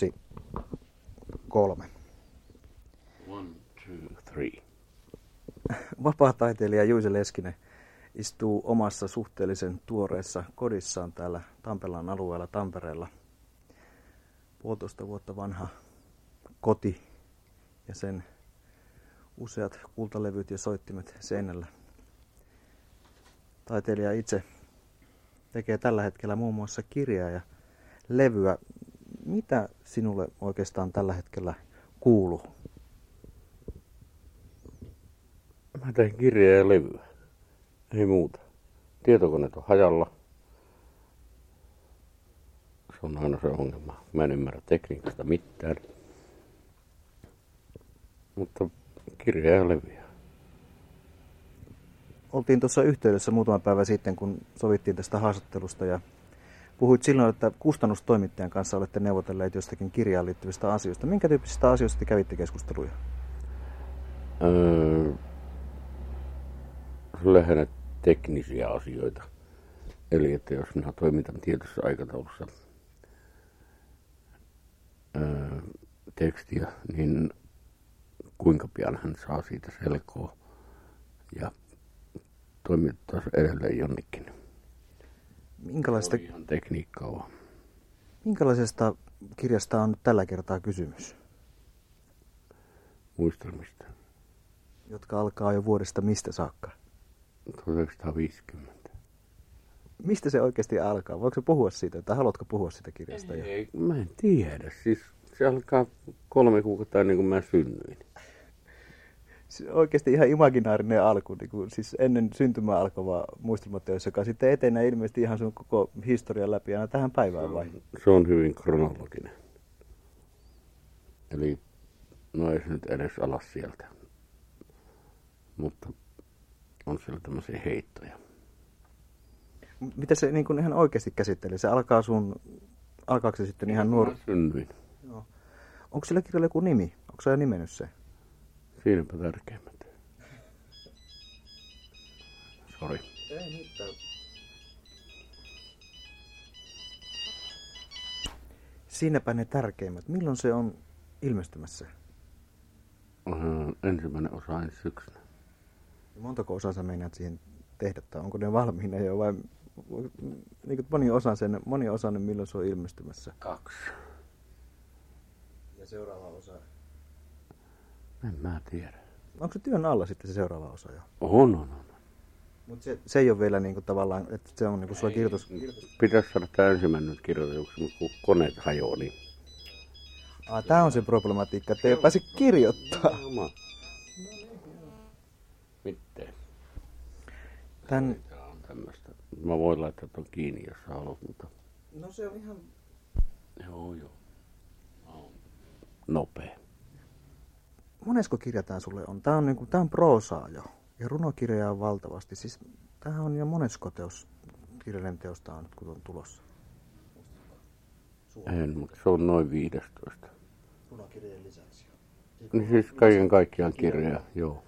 kaksi, kolme. One, two, three. Vapaa-taiteilija Juise Leskinen istuu omassa suhteellisen tuoreessa kodissaan täällä Tampelan alueella Tampereella. Puolitoista vuotta vanha koti ja sen useat kultalevyt ja soittimet seinällä. Taiteilija itse tekee tällä hetkellä muun muassa kirjaa ja levyä. Mitä sinulle oikeastaan tällä hetkellä kuuluu? Mä teen kirjaa ja levyä. Ei muuta. Tietokoneet on hajalla. Se on aina se ongelma. Mä en ymmärrä tekniikasta mitään. Mutta kirjaa ja levyä. Oltiin tuossa yhteydessä muutama päivä sitten, kun sovittiin tästä haastattelusta ja puhuit silloin, että kustannustoimittajan kanssa olette neuvotelleet jostakin kirjaan liittyvistä asioista. Minkä tyyppisistä asioista te kävitte keskusteluja? Öö, lähinnä teknisiä asioita. Eli että jos minä toimitan tietyssä aikataulussa öö, tekstiä, niin kuinka pian hän saa siitä selkoa ja toimittaa edelleen jonnekin. Minkälaista, on tekniikkaa vaan. minkälaisesta kirjasta on tällä kertaa kysymys, muistelmista. jotka alkaa jo vuodesta mistä saakka? 1950. Mistä se oikeasti alkaa? Voiko se puhua siitä, tai haluatko puhua siitä kirjasta? jo? Ei, mä en tiedä. Siis se alkaa kolme kuukautta ennen kuin mä synnyin. On oikeasti ihan imaginaarinen alku, niin kuin, siis ennen syntymää alkava muistelmateos, joka sitten etenee ilmeisesti ihan sun koko historian läpi aina tähän päivään vai? Se on hyvin kronologinen. Eli no ei se nyt edes alas sieltä. Mutta on siellä tämmöisiä heittoja. Mitä se niin kuin ihan oikeasti käsittelee? Se alkaa sun, alkaako se sitten ihan nuor... Mä synnyin. Onko sillä kirjalla joku nimi? Onko sä nimennyt se? Siinäpä tärkeimmät. Sori. Ei mitään. Siinäpä ne tärkeimmät. Milloin se on ilmestymässä? Ensimmäinen osa ensi syksynä. Montako osaa sä meinaat siihen tehdä? Tai onko ne valmiina jo vai niin kuin moni osa sen, moni osainen, milloin se on ilmestymässä? Kaksi. Ja seuraava osa. En mä tiedä. Onko se työn alla sitten se seuraava osa jo? On, on, on. Mutta se, se ei ole vielä niin kuin tavallaan, että se on niin kuin sulla kirjoitus. Pitäisi saada tämä ensimmäinen nyt kirjoitetuksi, mutta kun koneet hajoaa, niin... Ah, tää on se problematiikka, että ei pääse kirjoittaa. Oma. Mitään. Tän, on tämmöistä. Mä voin laittaa ton kiinni, jos sä haluat, mutta... no se on ihan... Joo, joo. Mä oon nopea. Monesko kirja tää sulle on? Tää on, niinku, tää on proosaa jo. Ja runokirjoja on valtavasti. Siis tämähän on jo monesko teos, kirjallinen teos on nyt, kun on tulossa. En, mutta se on noin 15. Runokirjojen lisäksi. Niin siis kaiken kaikkiaan kirjoja, joo.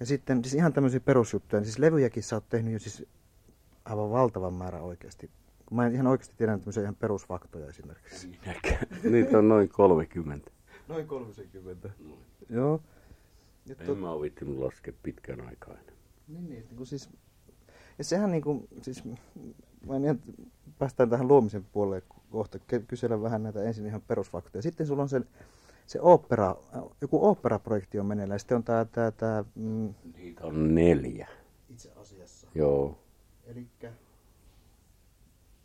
Ja sitten siis ihan tämmöisiä perusjuttuja. Siis levyjäkin sä oot tehnyt jo siis aivan valtavan määrän oikeasti. Mä en ihan oikeasti tiedän tämmöisiä ihan perusfaktoja esimerkiksi. Niitä on noin 30. Noin 30. Joo. Ja En mä oo vittinyt laskea pitkän aikaa enää. niin, niin, kuin siis, ja sehän niin kuin, siis, mä en ihan, päästään tähän luomisen puolelle kohta, ky- kysellä vähän näitä ensin ihan perusfaktoja. Sitten sulla on se, se opera, joku operaprojekti on meneillään, sitten on tämä, tämä, tämä mm, Niitä on neljä. itse asiassa. Joo. Elikkä,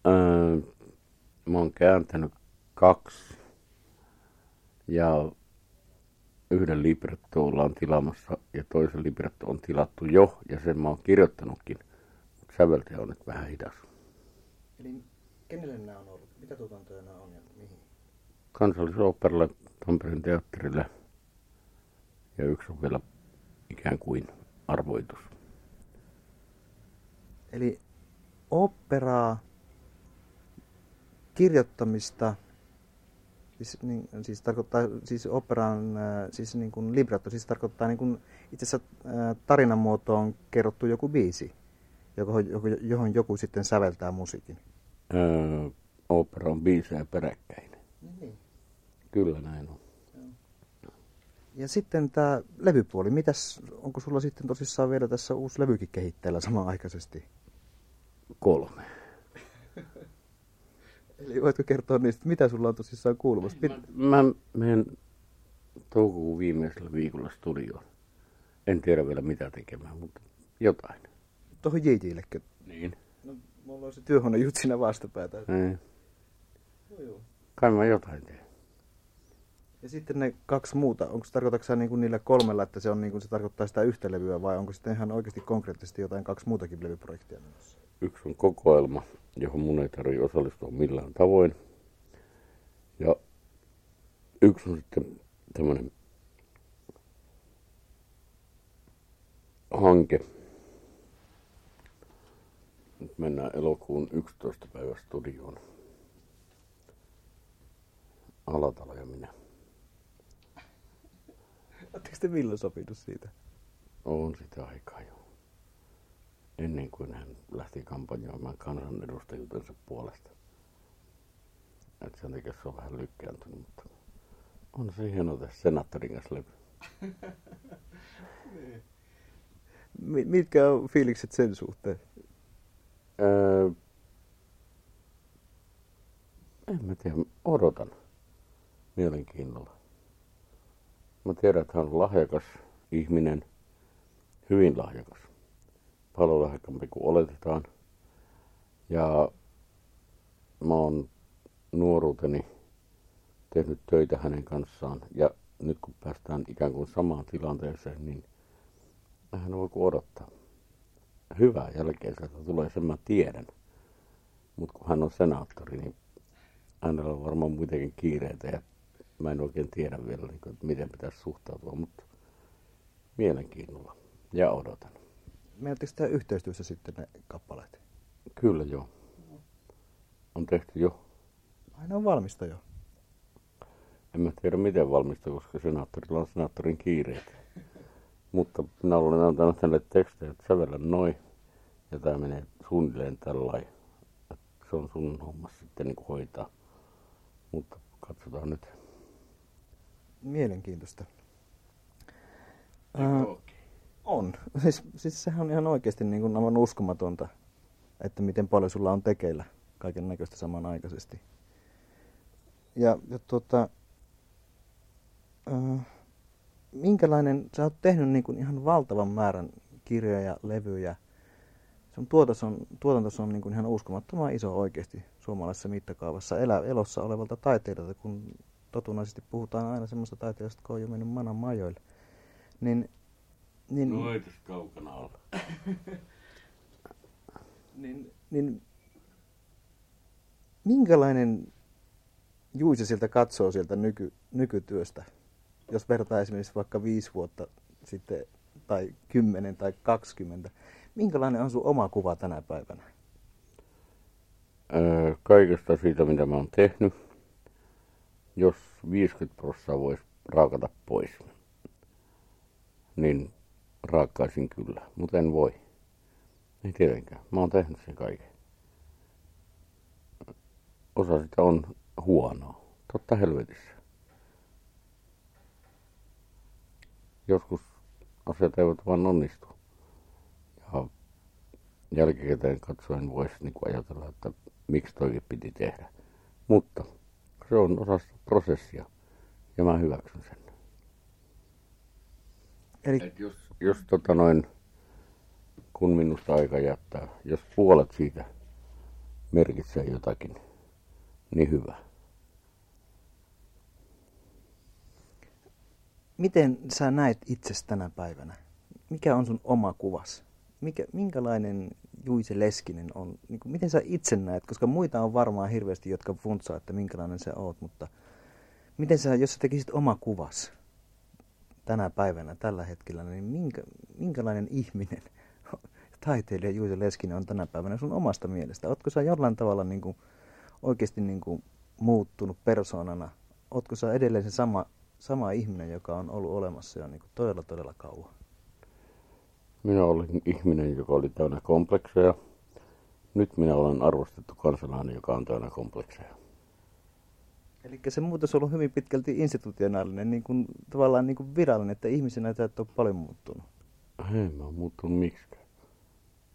Öö, mä oon kääntänyt kaksi. Ja yhden libretto ollaan tilaamassa ja toisen libretto on tilattu jo ja sen mä oon kirjoittanutkin. Mutta säveltäjä on nyt vähän hidas. eli kenelle nämä on ollut? Mitä tuotantoja nämä on ja mihin? Kansallisoopperalla, Tampereen teatterille ja yksi on vielä ikään kuin arvoitus. Eli operaa, kirjoittamista, siis, niin, siis tarkoittaa, siis operaan, äh, siis niin kuin libretto, siis tarkoittaa niin kuin itse asiassa äh, tarinan muotoon kerrottu joku biisi, johon, johon, joku sitten säveltää musiikin. Öö, opera on biisejä peräkkäin. Niin. Kyllä näin on. Ja sitten tämä levypuoli, mitäs, onko sulla sitten tosissaan vielä tässä uusi levykin kehitteellä samanaikaisesti? Kolme. Eli voitko kertoa niistä, mitä sulla on tosissaan kuulumassa? Pit... Mä, mä menen toukokuun viimeisellä viikolla studioon. En tiedä vielä mitä tekemään, mutta jotain. Tuohon JJllekö? Niin. No, mulla on se työhuone just siinä vastapäätä. Niin. No, joo. Kai mä jotain teen. Ja sitten ne kaksi muuta, onko se tarkoitatko niin kuin niillä kolmella, että se, on niin kuin, se tarkoittaa sitä yhtä levyä vai onko sitten ihan oikeasti konkreettisesti jotain kaksi muutakin levyprojektia menossa? Yksi on kokoelma, johon mun ei tarvitse osallistua millään tavoin. Ja yksi on sitten tämmöinen hanke. Nyt mennään elokuun 11. päivä studioon. Alatalo ja minä. Oletteko te milloin sopinut siitä? On sitä aikaa jo. Ennen kuin hän lähti kampanjoimaan kansanedustajuutensa puolesta. Et sen takia se on vähän lykkääntynyt, mutta on se hieno tässä senaattorin kanssa levy. Mi- mitkä on fiilikset sen suhteen? Öö, en mä tiedä, odotan mielenkiinnolla. Mä tiedän, että hän on lahjakas ihminen, hyvin lahjakas. Paljon lahjakampi kuin oletetaan. Ja mä oon nuoruuteni tehnyt töitä hänen kanssaan. Ja nyt kun päästään ikään kuin samaan tilanteeseen, niin hän voi kuin odottaa. Hyvää jälkeen sieltä tulee, sen mä tiedän. Mutta kun hän on senaattori, niin hänellä on varmaan muitakin kiireitä ja mä en oikein tiedä vielä, niin miten pitäisi suhtautua, mutta mielenkiinnolla ja odotan. Menettekö sitä yhteistyössä sitten ne kappaleet? Kyllä joo. On tehty jo. Aina on valmista jo. En mä tiedä miten valmista, koska senaattorilla on senaattorin kiireet. Mutta minä olen antanut hänelle tekstejä, että sävellä noin. Ja tämä menee suunnilleen tällä Se on sun homma sitten niin hoitaa. Mutta katsotaan nyt. Mielenkiintoista. Ookin? On. Siis, siis sehän on ihan oikeasti niin kuin aivan uskomatonta, että miten paljon sulla on tekeillä kaiken näköistä samanaikaisesti. Ja, ja tuota, ää, minkälainen, sä oot tehnyt niin kuin ihan valtavan määrän kirjoja, levyjä. Sun tuotanto on, tuotanto on niin kuin ihan uskomattoman iso oikeasti suomalaisessa mittakaavassa elä, elossa olevalta taiteilijalta, kun totunaisesti puhutaan aina semmoista taiteilijasta, joka on jo mennyt manan majoille. Niin, niin, No ei tässä kaukana olla. niin, niin minkälainen Juise siltä katsoo sieltä nyky, nykytyöstä, jos vertaa esimerkiksi vaikka viisi vuotta sitten, tai kymmenen tai kaksikymmentä. Minkälainen on sun oma kuva tänä päivänä? Öö, kaikesta siitä, mitä mä oon tehnyt, jos 50 prosenttia voisi raakata pois, niin raakkaisin kyllä, mutta en voi. Ei tietenkään. Mä oon tehnyt sen kaiken. Osa sitä on huonoa. Totta helvetissä. Joskus asiat eivät vaan onnistu. Ja jälkikäteen katsoen voisi niin ajatella, että miksi toikin piti tehdä. Mutta se on osa sitä prosessia ja mä hyväksyn sen. Eli Et jos, jos tota noin, kun minusta aika jättää, jos puolet siitä merkitsee jotakin, niin hyvä. miten sä näet itsestä tänä päivänä? Mikä on sun oma kuvas? Mikä, minkälainen Juise Leskinen on? Niin kuin, miten sä itse näet? Koska muita on varmaan hirveästi, jotka funtsaa, että minkälainen sä oot, mutta miten sä, jos sä tekisit oma kuvas tänä päivänä, tällä hetkellä, niin minkä, minkälainen ihminen, taiteilija Juise Leskinen on tänä päivänä sun omasta mielestä? Ootko sä jollain tavalla niin kuin, oikeasti niin kuin, muuttunut persoonana? Ootko sä edelleen se sama, sama ihminen, joka on ollut olemassa jo niin kuin, todella, todella kauan? Minä olin ihminen, joka oli täynnä komplekseja. Nyt minä olen arvostettu kansalainen, joka on täynnä komplekseja. Eli se muutos on ollut hyvin pitkälti institutionaalinen, niin kuin, tavallaan niin kuin virallinen, että ihmisenä et ole paljon muuttunut. Ei mä oon muuttunut miksikään.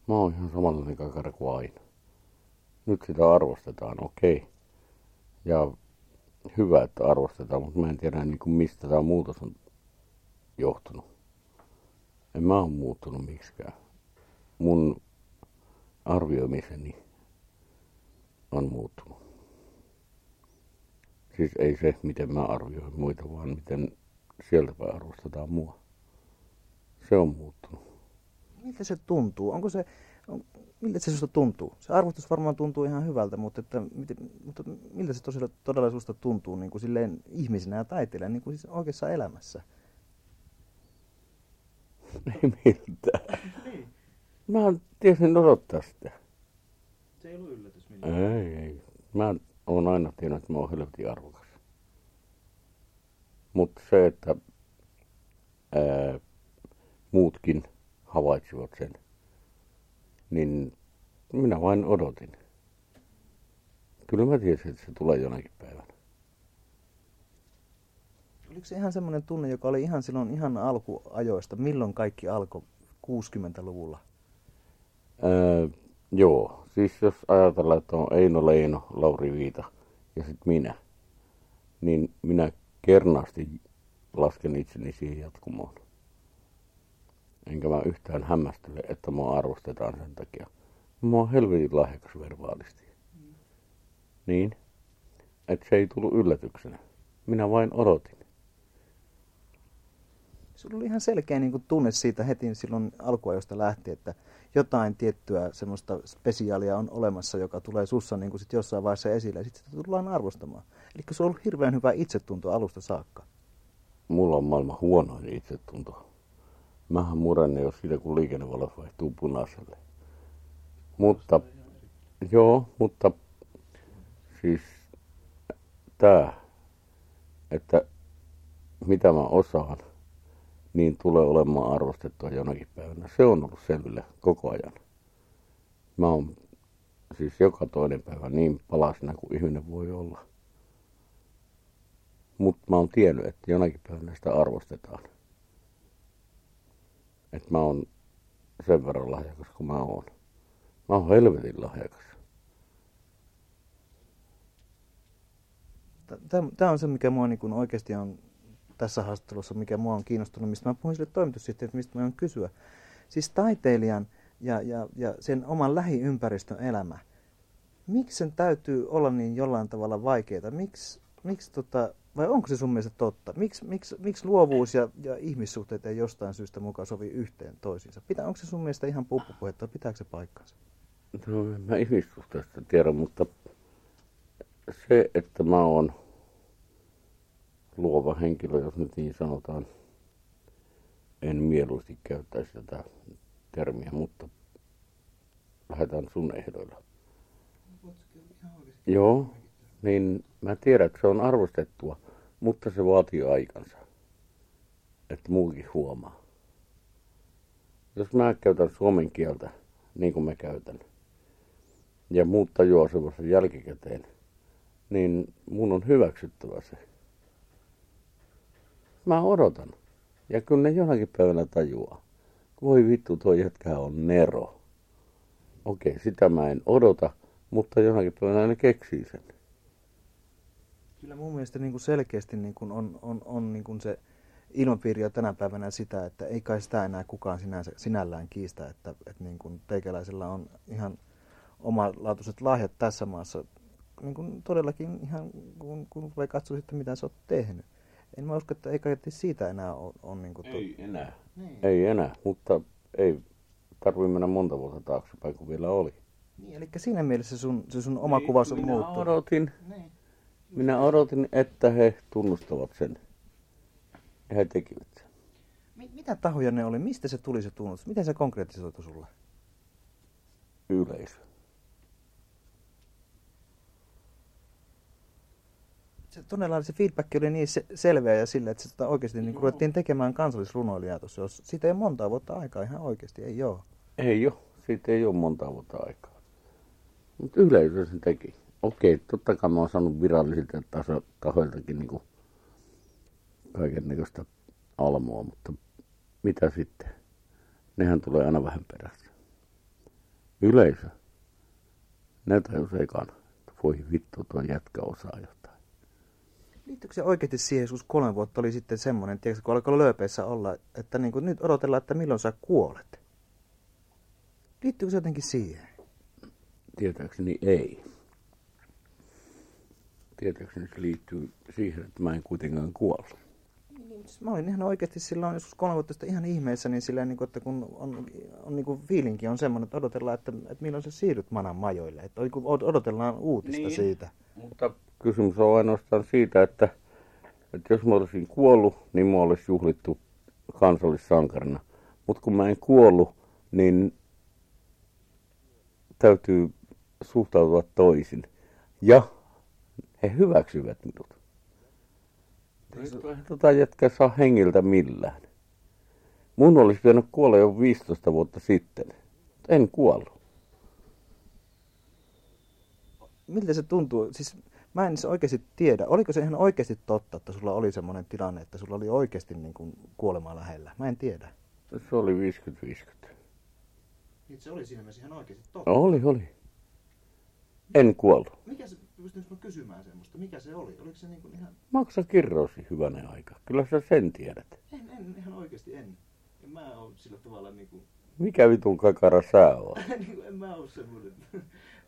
Mä oon ihan samanlainen kakara kuin aina. Nyt sitä arvostetaan, okei. Okay. Ja hyvä, että arvostetaan, mutta mä en tiedä niin kuin mistä tämä muutos on johtunut. En mä ole muuttunut miksikään. Mun arvioimiseni on muuttunut. Siis ei se, miten mä arvioin muita, vaan miten sieltä arvostetaan mua. Se on muuttunut. Miltä se tuntuu? Onko se, on, miltä se susta tuntuu? Se arvostus varmaan tuntuu ihan hyvältä, mutta, että, miten, mutta miltä se tosiaan, todella susta tuntuu niin kuin silleen ihmisenä ja taiteilijana niin kuin siis oikeassa elämässä? Ei miltä. Niin. Mä tiesin odottaa sitä. Se ei ollut yllätys millään. Ei, ei. Mä oon aina tiennyt, että mä oon helvetin arvokas. Mutta se, että ää, muutkin havaitsivat sen, niin minä vain odotin. Kyllä mä tiesin, että se tulee jonakin päivänä. Oliko se ihan semmoinen tunne, joka oli ihan silloin ihan alkuajoista? Milloin kaikki alkoi 60-luvulla? Öö, joo, siis jos ajatellaan, että on Eino Leino, Lauri Viita ja sitten minä, niin minä kernaasti lasken itseni siihen jatkumoon. Enkä mä yhtään hämmästele, että mua arvostetaan sen takia. Mä oon helvetin lahjakas verbaalisti. Mm. Niin, että se ei tullut yllätyksenä. Minä vain odotin. Sulla oli ihan selkeä niin tunne siitä heti silloin alkuajosta lähtien, että jotain tiettyä semmoista spesiaalia on olemassa, joka tulee sussa niin kuin sit jossain vaiheessa esille ja sitten sitä tullaan arvostamaan. Eli se on ollut hirveän hyvä itsetunto alusta saakka. Mulla on maailman huonoin itsetunto. Mähän murennen, jos siitä kun liikennevalo vaihtuu punaiselle. Mutta, joo, mutta siis tämä, että mitä mä osaan, niin tulee olemaan arvostettua jonakin päivänä. Se on ollut selville koko ajan. Mä oon siis joka toinen päivä niin palasena kuin ihminen voi olla. Mutta mä oon tiennyt, että jonakin päivänä sitä arvostetaan. Että mä oon sen verran lahjakas kuin mä oon. Mä oon helvetin lahjakas. Tämä on se, mikä mua niin oikeasti on tässä haastattelussa, mikä mua on kiinnostunut, mistä mä puhuin sille toimitussihteerille, mistä mä oon kysyä. Siis taiteilijan ja, ja, ja sen oman lähiympäristön elämä. Miksi sen täytyy olla niin jollain tavalla vaikeaa? Miksi, miksi tota, vai onko se sun mielestä totta? Miks, miksi, miksi luovuus ja, ja ihmissuhteet ei jostain syystä mukaan sovi yhteen toisiinsa? Pitää, onko se sun mielestä ihan puppupuhetta, pitääkö se paikkansa? No, mä ihmissuhteesta tiedän, mutta se, että mä oon luova henkilö, jos nyt niin sanotaan. En mieluusti käyttäisi tätä termiä, mutta lähdetään sun ehdoilla. Joo, niin mä tiedän, että se on arvostettua, mutta se vaatii aikansa, että muukin huomaa. Jos mä käytän suomen kieltä, niin kuin mä käytän, ja muut tajuaa semmoisen jälkikäteen, niin mun on hyväksyttävä se. Mä odotan. Ja kyllä ne jonakin päivänä tajuaa. Voi vittu, tuo jätkä on Nero. Okei, sitä mä en odota, mutta jonakin päivänä ne keksii sen. Kyllä mun mielestä niin kuin selkeästi niin kuin on, on, on niin kuin se ilmapiiri jo tänä päivänä sitä, että ei kai sitä enää kukaan sinänsä, sinällään kiistä, että, että niin kuin teikäläisellä on ihan omalaatuiset lahjat tässä maassa. Niin kuin todellakin ihan kun, kun voi katsoa sitten, mitä sä oot tehnyt en mä usko, että ei kai siitä enää ole, on niin kuin Ei enää. Niin. Ei enää, mutta ei tarvitse mennä monta vuotta taaksepäin kuin vielä oli. Niin, eli siinä mielessä sun, se sun oma niin, kuvaus on minä muuttunut. Odotin, niin. Minä odotin, että he tunnustavat sen. Ja he tekivät sen. Mitä tahoja ne oli? Mistä se tuli se tunnustus? Miten se konkretisoitu sulle? Yleisö. Se todella se feedback oli niin se, selveä ja sillä, että sitä oikeasti niin ruvettiin tekemään kansallisrunoilijaa tuossa. Jos, siitä ei monta vuotta aikaa ihan oikeasti, ei ole. Ei ole, siitä ei ole monta vuotta aikaa. Mutta yleisö sen teki. okei, totta kai mä oon saanut virallisilta taso, tahoiltakin niin kaiken näköistä almoa, mutta mitä sitten? Nehän tulee aina vähän perässä. Yleisö. Ne tajus ekana, voi vittu tuo jätkä osaa jotain. Liittyykö se oikeasti siihen, joskus kolme vuotta oli sitten semmoinen, tiedätkö, kun alkoi lööpeissä olla, että niin kuin nyt odotellaan, että milloin sä kuolet. Liittyykö se jotenkin siihen? Tietääkseni ei. Tietääkseni se liittyy siihen, että mä en kuitenkaan kuollut. Siis Mä olin ihan oikeasti silloin joskus kolme vuotta sitten ihan ihmeessä, niin silleen, niin kuin, että kun on, on niin kuin fiilinki on semmoinen, että odotellaan, että, että milloin sä siirryt manan majoille. Että odotellaan uutista Niin. siitä. Mutta kysymys on ainoastaan siitä, että, että jos mä olisin kuollut, niin mua olisi juhlittu kansallissankarina. Mutta kun mä en kuollut, niin täytyy suhtautua toisin. Ja he hyväksyvät minut. Eihän Tota jätkää saa hengiltä millään. Mun olisi pitänyt kuolla jo 15 vuotta sitten. En kuollut. Miltä se tuntuu? Siis mä en se oikeasti tiedä. Oliko se ihan oikeasti totta, että sulla oli semmoinen tilanne, että sulla oli oikeasti niin kuin kuolema lähellä? Mä en tiedä. Se oli 50-50. Niin se oli siinä mielessä ihan oikeasti totta. Oli, oli. En kuollut. Mikä se, pystytkö mä kysymään semmoista? Mikä se oli? Oliko se niin kuin ihan... Maksa kirrosi hyvänen aika. Kyllä sä sen tiedät. En, en, ihan oikeasti en. En mä oo sillä tavalla niin kuin... Mikä vitun kakara sä oot? niin en mä oo semmoinen.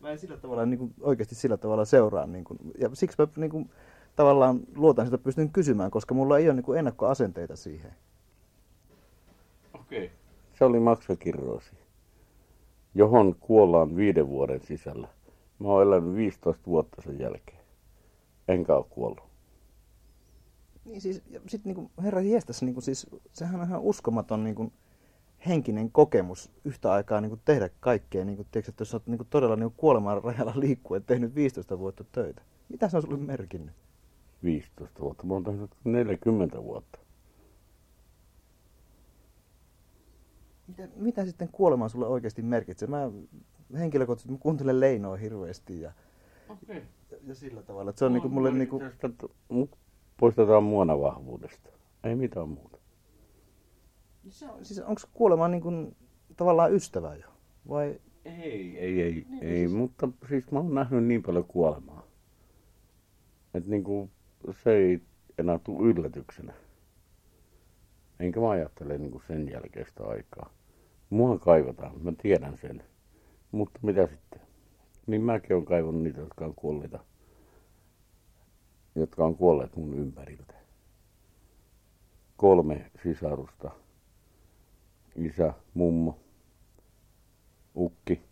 mä en sillä tavalla niin kuin, oikeasti sillä tavalla seuraa. Niin kuin, ja siksi mä niin kuin, tavallaan luotan sitä pystyn kysymään, koska mulla ei ole niin kuin, ennakkoasenteita siihen. Okei. Okay. Se oli maksakirrosi, johon kuollaan viiden vuoden sisällä. Mä oon elänyt 15 vuotta sen jälkeen. Enkä ole kuollut. Niin siis, sit niinku, herra jestas, niinku siis, sehän on ihan uskomaton niinku, henkinen kokemus yhtä aikaa niinku, tehdä kaikkea. Niinku, tiedätkö, että jos olet niinku, todella niinku, kuoleman rajalla liikkuen tehnyt 15 vuotta töitä. Mitä se on sulle merkinnyt? 15 vuotta. Mä oon tehnyt 40 vuotta. Mitä, mitä sitten kuolema sulle oikeasti merkitsee? Mä henkilökohtaisesti mä kuuntelen Leinoa hirveästi ja, Okei. ja sillä tavalla. Että se on niinku, mulle niinku, poistetaan muona vahvuudesta. Ei mitään muuta. se on, siis onko kuolema niinku, tavallaan ystävä jo? Vai Ei, ei, ei, Niin, ei, siis- mutta siis mä oon nähnyt niin paljon kuolemaa. Että niinku se ei enää tule yllätyksenä. Enkä mä ajattele niinku sen jälkeistä aikaa. Mua kaivataan, mä tiedän sen. Mutta mitä sitten? Niin mäkin on kaivannut niitä, jotka on kuolleita. Jotka on kuolleet mun ympäriltä. Kolme sisarusta. Isä, mummo, ukki,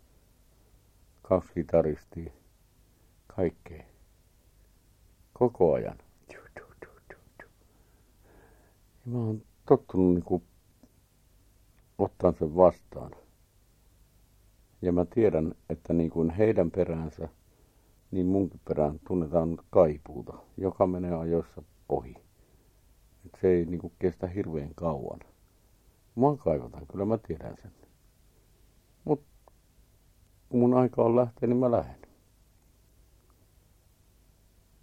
kaksi kitaristia, kaikkea. Koko ajan. Ja mä oon tottunut niinku ottaa sen vastaan. Ja mä tiedän, että niin kuin heidän peräänsä, niin munkin perään tunnetaan kaipuuta, joka menee ajoissa ohi. Et se ei niinku kestä hirveän kauan. Mua kaivataan, kyllä mä tiedän sen. Mut kun mun aika on lähteä, niin mä lähden.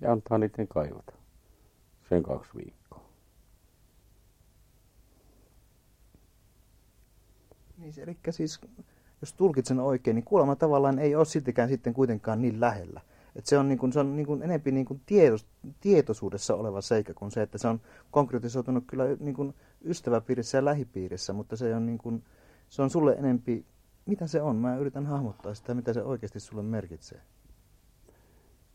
Ja antaa niiden kaivata. Sen kaksi viikkoa. Niin eli siis, jos tulkitsen oikein, niin kuolema tavallaan ei ole siltikään sitten kuitenkaan niin lähellä. Et se on, niin kuin, se on niin kuin enempi niin kuin tiedos, tietoisuudessa oleva seikka kuin se, että se on konkretisoitunut kyllä niin kuin ystäväpiirissä ja lähipiirissä, mutta se on, niin kuin, se on sulle enempi, mitä se on? Mä yritän hahmottaa sitä, mitä se oikeasti sulle merkitsee.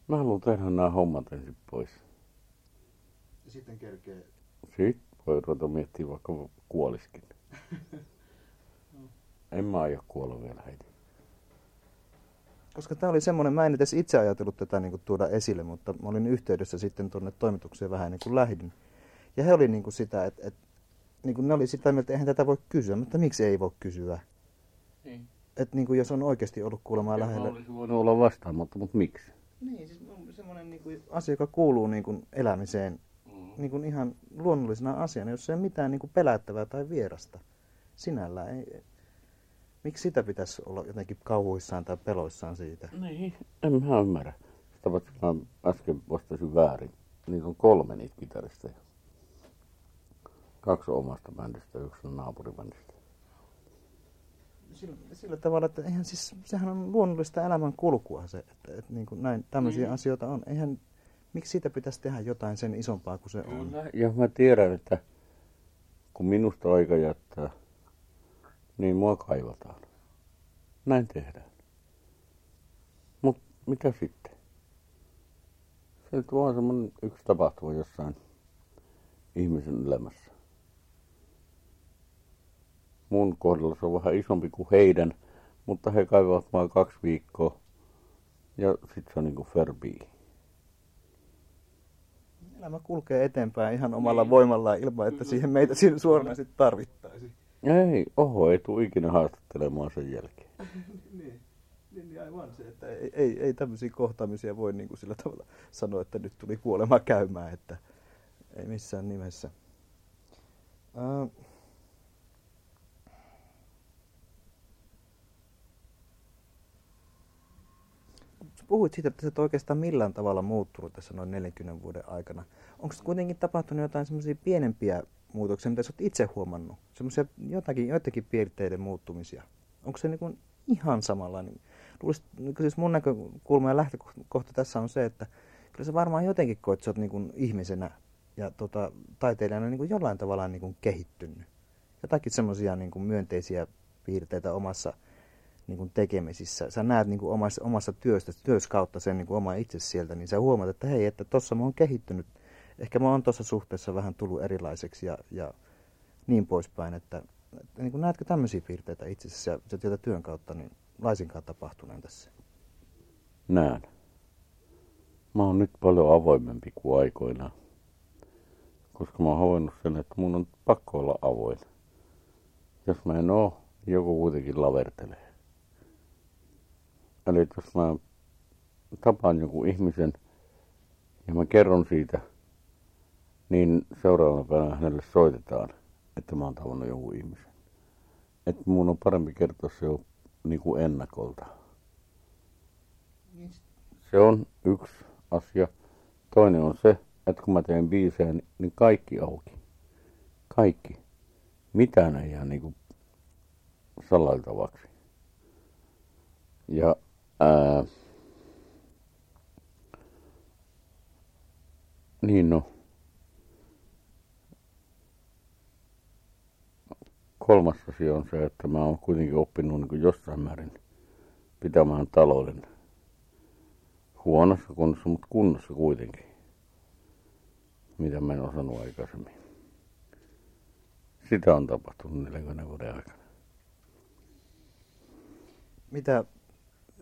Mä haluan tehdä nämä hommat ensin pois. Ja sitten kerkee. Sitten voi ruveta miettiä vaikka kuoliskin. En mä aio kuolla vielä heti. Koska tämä oli semmoinen, mä en edes itse ajatellut tätä niin kuin tuoda esille, mutta mä olin yhteydessä sitten tuonne toimitukseen vähän ennen kuin lähdin. Ja he oli niin kuin sitä, että, että niin kuin ne oli sitä mieltä, että eihän tätä voi kysyä, mutta miksi ei voi kysyä? Niin. Että niin kuin jos on oikeasti ollut kuulemaan lähellä. Olisi voinut olla vastaamatta, mutta miksi? Niin, siis on semmoinen niin kuin asia, joka kuuluu niin kuin elämiseen niin kuin ihan luonnollisena asiana, jos ei ole mitään niin kuin pelättävää tai vierasta sinällään. Ei, miksi sitä pitäisi olla jotenkin kauhuissaan tai peloissaan siitä? Niin, en mä ymmärrä. sitä paitsi mä äsken vastasin väärin. Niitä on kolme niitä kitaristeja. Kaksi omasta bändistä ja yksi on naapuribändistä. Sillä, sillä tavalla, että eihän siis, sehän on luonnollista elämän kulkua se, että, että niin kuin näin, tämmöisiä mm. asioita on. Eihän, miksi siitä pitäisi tehdä jotain sen isompaa kuin se on? Ja mä tiedän, että kun minusta aika jättää, niin mua kaivataan. Näin tehdään. Mut mitä sitten? Se nyt vaan semmonen yksi tapahtuma jossain ihmisen elämässä. Mun kohdalla se on vähän isompi kuin heidän, mutta he kaivavat vain kaksi viikkoa. Ja sitten se on niinku ferbii. Elämä kulkee eteenpäin ihan omalla niin. voimallaan ilman, että siihen meitä siinä suoranaisesti tarvittaisiin. Ei, oho, ei tule ikinä haastattelemaan sen jälkeen. niin, niin, niin aivan se, että ei, ei, ei tämmöisiä kohtaamisia voi niin kuin sillä tavalla sanoa, että nyt tuli kuolema käymään, että ei missään nimessä. Uh, puhuit siitä, että se on oikeastaan millään tavalla muuttunut tässä noin 40 vuoden aikana. Onko kuitenkin tapahtunut jotain semmoisia pienempiä muutoksia, mitä sä oot itse huomannut? Semmoisia jotakin, joitakin piirteiden muuttumisia. Onko se niin ihan samanlainen? Luulisit, niin siis mun näkökulma ja lähtökohta tässä on se, että kyllä sä varmaan jotenkin koet, että sä oot niin ihmisenä ja tota, taiteilijana niin jollain tavalla niin kehittynyt. Jotakin semmoisia niin myönteisiä piirteitä omassa niin kuin tekemisissä. Sä näet niin kuin omassa, omassa työstä, työs kautta sen niin kuin oma itse sieltä, niin sä huomaat, että hei, että tossa mä oon kehittynyt. Ehkä mä oon tuossa suhteessa vähän tullut erilaiseksi ja, ja niin poispäin, että, että niin näetkö tämmöisiä piirteitä itse asiassa ja sieltä työn kautta niin laisinkaan tapahtuneen tässä? Näen. Mä oon nyt paljon avoimempi kuin aikoinaan. Koska mä oon havainnut sen, että mun on pakko olla avoin. Jos mä en oo, joku kuitenkin lavertelee. Eli jos mä tapaan joku ihmisen ja mä kerron siitä, niin seuraavana päivänä hänelle soitetaan, että mä oon tavannut jonkun ihmisen. Että mun on parempi kertoa se jo niin kuin ennakolta. Se on yksi asia. Toinen on se, että kun mä teen biisejä, niin kaikki auki. Kaikki. Mitään ei jää niin kuin salailtavaksi. Ja Ää, niin no. Kolmas asia on se, että mä oon kuitenkin oppinut niin kuin jossain määrin pitämään talouden huonossa kunnossa, mutta kunnossa kuitenkin. Mitä mä en osannut aikaisemmin. Sitä on tapahtunut 40 vuoden aikana. Mitä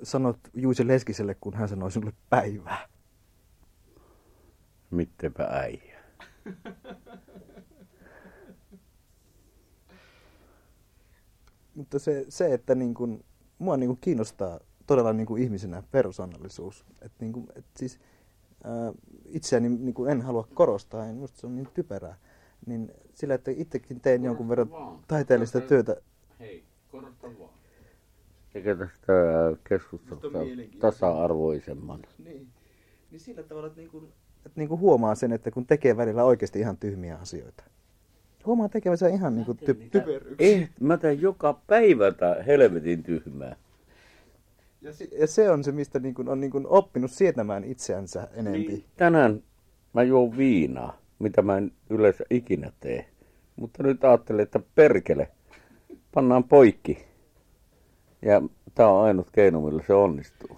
sanot Juise Leskiselle, kun hän sanoi sinulle päivää? Mittepä äijä. Mutta se, se että niin kun, mua niin kun kiinnostaa todella niin kuin ihmisenä persoonallisuus. Et niin kuin, et siis, ää, itseäni niin kuin en halua korostaa, en musta se on niin typerää. Niin sillä, että itsekin teen jonkun verran taiteellista työtä. Hei, korosta vaan. Eikä tästä keskustelusta tasa-arvoisemman. Niin. niin sillä tavalla, että, niin kuin, että niin kuin huomaa sen, että kun tekee välillä oikeasti ihan tyhmiä asioita. Huomaa tekevänsä ihan niin kuin ty- typeryksiä. Ei, mä teen joka päivä tää helvetin tyhmää. Ja, si- ja se on se, mistä niin kuin on niin kuin oppinut sietämään itseänsä enempi. Niin. Tänään mä juon viinaa, mitä mä en yleensä ikinä tee. Mutta nyt ajattelin, että perkele, pannaan poikki ja tämä on ainut keino, millä se onnistuu.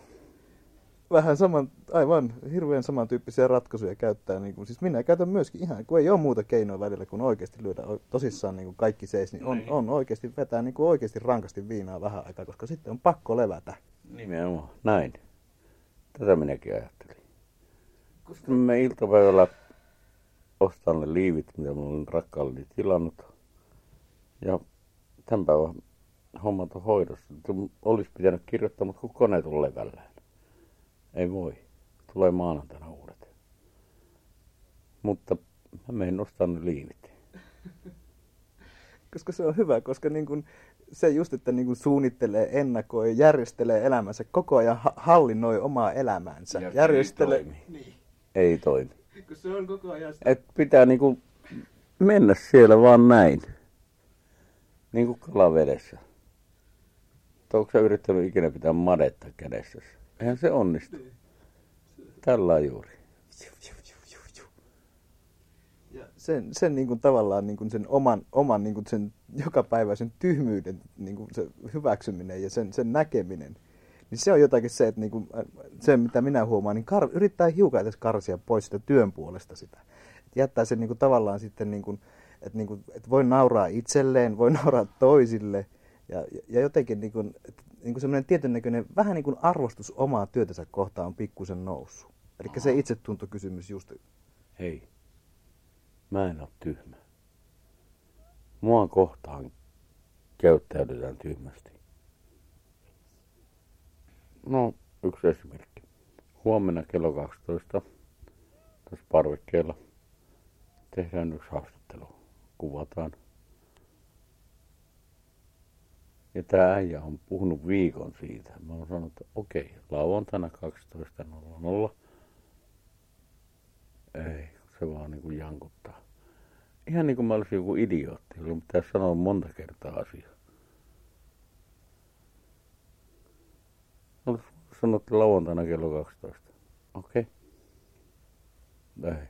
Vähän saman, aivan hirveän samantyyppisiä ratkaisuja käyttää. Niin kuin, siis minä käytän myöskin ihan, kun ei ole muuta keinoa välillä kuin oikeasti lyödä tosissaan niin kuin kaikki seis, niin on, niin. on oikeasti vetää niin kuin oikeasti rankasti viinaa vähän aikaa, koska sitten on pakko levätä. Nimenomaan, näin. Tätä minäkin ajattelin. Koska me iltapäivällä ostan ne liivit, mitä mä olen rakkaalle tilannut. Ja tämän päivän hommat on hoidossa. Olisi pitänyt kirjoittaa, mutta kun kone tulee levällään. Ei voi. Tulee maanantaina uudet. Mutta mä menen nostaa ne liinit. koska se on hyvä, koska niin kun, se just, että niin kuin suunnittelee, ennakoi, järjestelee elämänsä koko ajan, ha- hallinnoi omaa elämäänsä. Ja järjestelee... ei toimi. Niin. Ei toimi. Kun se on koko ajan sitä... Et pitää niinku mennä siellä vaan näin. Niin kuin kalavedessä. Onko sä yrittänyt ikinä pitää madetta kädessä? Eihän se onnistu. Tällä juuri. Ja sen, sen niin kuin tavallaan niin kuin sen oman, oman niin kuin sen jokapäiväisen tyhmyyden niin kuin se hyväksyminen ja sen, sen näkeminen, niin se on jotakin se, että niin kuin, se mitä minä huomaan, niin kar, yrittää hiukan edes karsia pois sitä työn puolesta sitä. Et jättää sen niin kuin tavallaan sitten, niin kuin, että, niin kuin, että voi nauraa itselleen, voi nauraa toisille ja, ja jotenkin niin kuin, niin kuin semmoinen tietyn näköinen vähän niin kuin arvostus omaa työtänsä kohtaan on pikkusen noussut. Eli se itsetuntokysymys just Hei, mä en ole tyhmä. Mua kohtaan käyttäydytään tyhmästi. No, yksi esimerkki. Huomenna kello 12 tuossa parvekkeella tehdään yksi haastattelu. Kuvataan. Ja tämä äijä on puhunut viikon siitä. Mä oon sanonut, että okei, lauantaina 12.00. Ei, se vaan niin kuin jankuttaa. Ihan niin kuin mä olisin joku idiootti, jolla pitäisi sanoa monta kertaa asiaa. Olisi sanonut että lauantaina kello 12. Okei. Okay. Ei.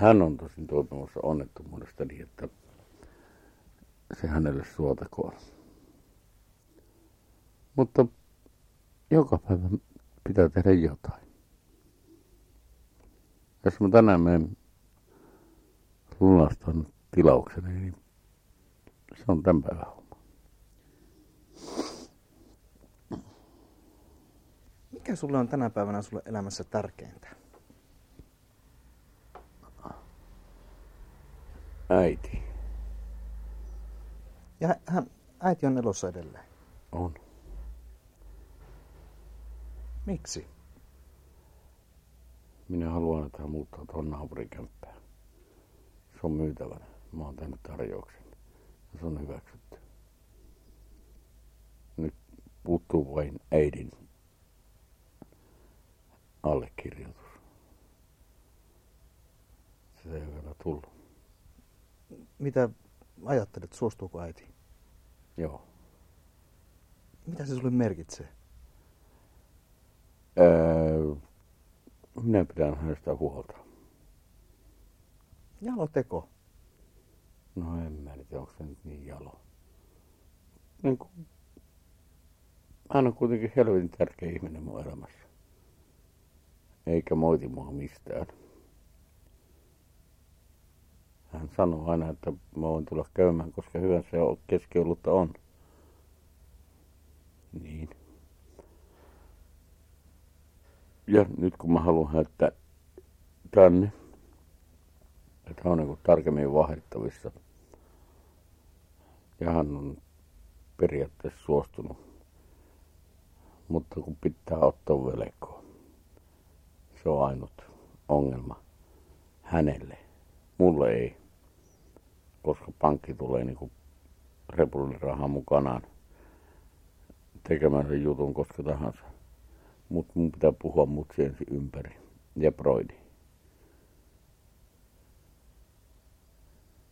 Hän on tosin toipumassa onnettomuudesta niin, että se hänelle suotakoon. Mutta joka päivä pitää tehdä jotain. Jos mä tänään menen lunastan tilaukseni, niin se on tämän päivän homma. Mikä sulle on tänä päivänä sulle elämässä tärkeintä? Äiti Ja hän, äiti on elossa edelleen. on. Miksi? Minä haluan, että hän muuttaa tuohon naapurikämppään. Se on myytävänä. Mä oon tehnyt tarjouksen. Ja se on hyväksytty. Nyt puuttuu vain äidin allekirjoitus. Se ei ole vielä tullut. Mitä ajattelet, suostuuko äiti? Joo. Mitä se sulle merkitsee? Öö, minä pidän hänestä huolta. Jalo teko. No en mä nyt, onko se nyt niin jalo. Niin kuin, hän on kuitenkin helvetin tärkeä ihminen mun elämässä. Eikä moiti mua mistään. Hän sanoo aina, että mä voin tulla käymään, koska hyvä se on, keskiolutta on. Niin. Ja nyt kun mä haluan hänettää tänne, että hän on niin tarkemmin vahdittavissa. Ja hän on periaatteessa suostunut. Mutta kun pitää ottaa velkoa, se on ainut ongelma hänelle. Mulle ei, koska pankki tulee niin repullirahaa mukanaan tekemään sen jutun koska tahansa. Mutta mun pitää puhua mutsi ensin ympäri ja broidi.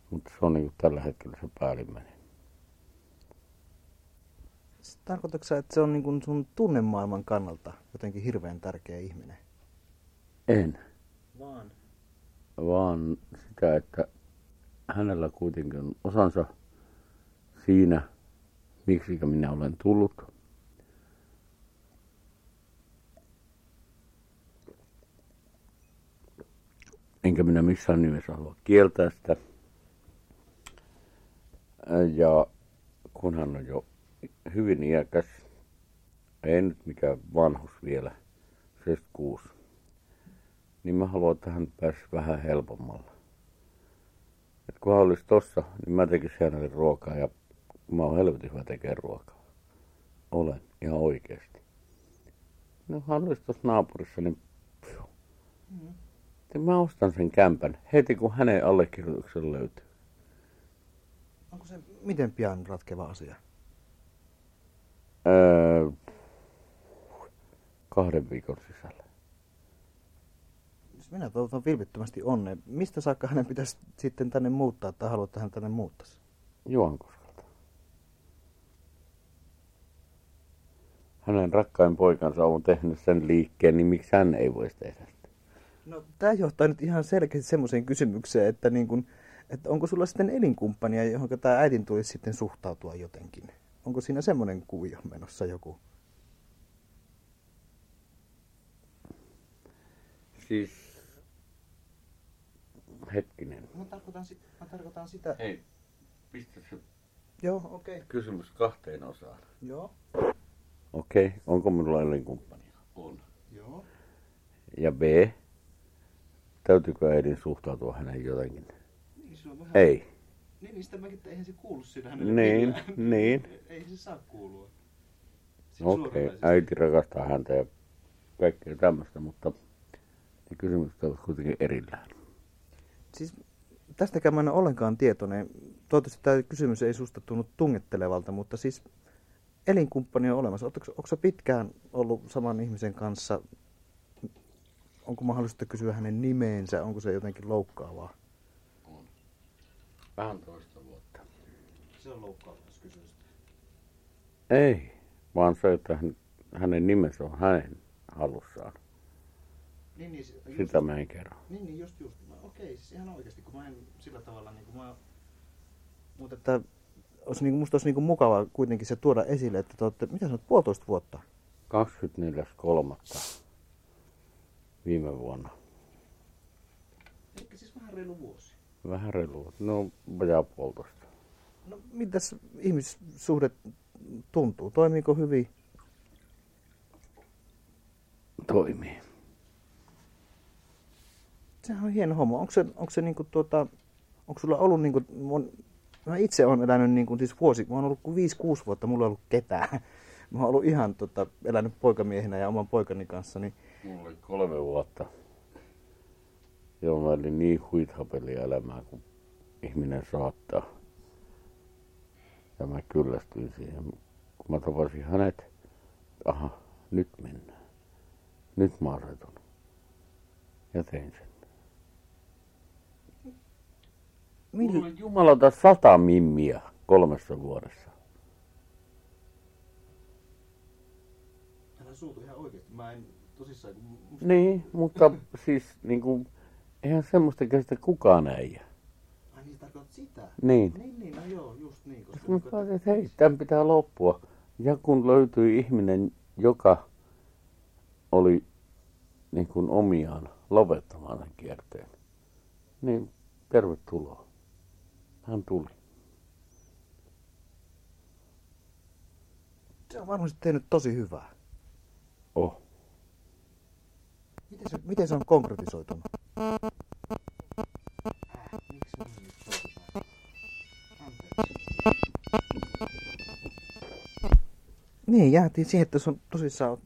Mutta se on niin tällä hetkellä se päällimmäinen. Tarkoitatko sä, että se on niin kuin sun tunnemaailman kannalta jotenkin hirveän tärkeä ihminen? En, Vaan. vaan sitä, että hänellä kuitenkin on osansa siinä, miksi minä olen tullut. Enkä minä missään nimessä halua kieltää sitä. Ja kun hän on jo hyvin iäkäs, ei nyt mikään vanhus vielä, 76, niin mä haluan, että hän pääsisi vähän helpommalla. Kun hän olisi tossa, niin mä tekisin hänelle ruokaa ja mä oon helvetin hyvä tekemään ruokaa. Olen, ihan oikeasti. No hän olisi tuossa naapurissa, niin pfiu. Mm. mä ostan sen kämpän heti kun hänen allekirjoituksen löytyy. Onko se miten pian ratkeva asia? Öö, kahden viikon sisällä. Minä toivotan vilpittömästi onnea, mistä saakka hänen pitäisi sitten tänne muuttaa tai haluat, että hän tänne muuttaisi? Juankoskelta. Hänen rakkain poikansa on tehnyt sen liikkeen, niin miksi hän ei voisi tehdä sitä? No, tämä johtaa nyt ihan selkeästi semmoiseen kysymykseen, että, niin kun, että onko sulla sitten elinkumppania, johon tämä äitin tulisi sitten suhtautua jotenkin? Onko siinä semmoinen kuvio menossa joku? Siis... Hetkinen. Mä tarkoitan, si- mä tarkoitan sitä... Hei, pistä se Joo, okei. Okay. kysymys kahteen osaan. Joo. Okei, okay. onko minulla elinkumppania? On. Joo. Ja B, täytyykö äidin suhtautua hänen jotenkin? Niin, se on vähän... Ei. Niin, niin sitä mäkin, että eihän se kuulu siinä hänelle Niin, millään. niin. Ei se saa kuulua. Okei, okay. äiti rakastaa häntä ja kaikkea tämmöistä, mutta ne kysymykset ovat kuitenkin erillään. Siis tästäkään mä en ole ollenkaan tietoinen. Toivottavasti tämä kysymys ei susta tunnu tungettelevalta, mutta siis elinkumppani on olemassa. Onko, pitkään ollut saman ihmisen kanssa? Onko mahdollista kysyä hänen nimeensä? Onko se jotenkin loukkaavaa? On. Vähän toista vuotta. Se on loukkaavaa, jos kysyy Ei, vaan se, että hän, hänen nimensä on hänen halussaan. Niin, niin, just, Sitä mä en kerro. Niin, niin just, just. Okei, siis ihan oikeasti, kun mä en sillä tavalla, niin kuin mä... Mutta että olisi, niin kuin, musta olisi niin kuin mukavaa kuitenkin se tuoda esille, että te olette, mitä sanot, puolitoista vuotta? 24.3. viime vuonna. Eli siis vähän reilu vuosi. Vähän reilu. No, vajaa puolitoista. No, mitäs ihmissuhde tuntuu? Toimiiko hyvin? Toimii. Sehän on hieno homma. Onko se, onko se niinku tuota, onko sulla ollut niinku, mun, mä itse olen elänyt niinku, siis vuosi, mä oon ollut kuin 5-6 vuotta, mulla ei ollut ketään. Mä oon ollut ihan tota, elänyt poikamiehenä ja oman poikani kanssa, niin Mulla oli kolme vuotta. Joo, mä olin niin huithapelia elämää, kun ihminen saattaa. Ja mä kyllästyin siihen. Kun mä tapasin hänet, aha, nyt mennään. Nyt mä asetun. Ja tein sen. Mill... Mulla jumalata sata mimmiä kolmessa vuodessa. Älä suutu ihan oikeesti. Mä en tosissaan, musta... Niin, mutta siis niin kuin, eihän semmoista kestä kukaan äijä. Ai niin, tarkoitat sitä? Niin. Niin, niin, no joo, just niin. Koska Mä päätin, että hei, tämän pitää loppua. Ja kun löytyi ihminen, joka oli niin kuin omiaan lopettamaan tämän kierteen, niin tervetuloa. Hän tuli. se on varmasti tehnyt tosi hyvää. Oh. Miten se, miten se on konkretisoitunut? Niin, jäätiin siihen, että se on tosissaan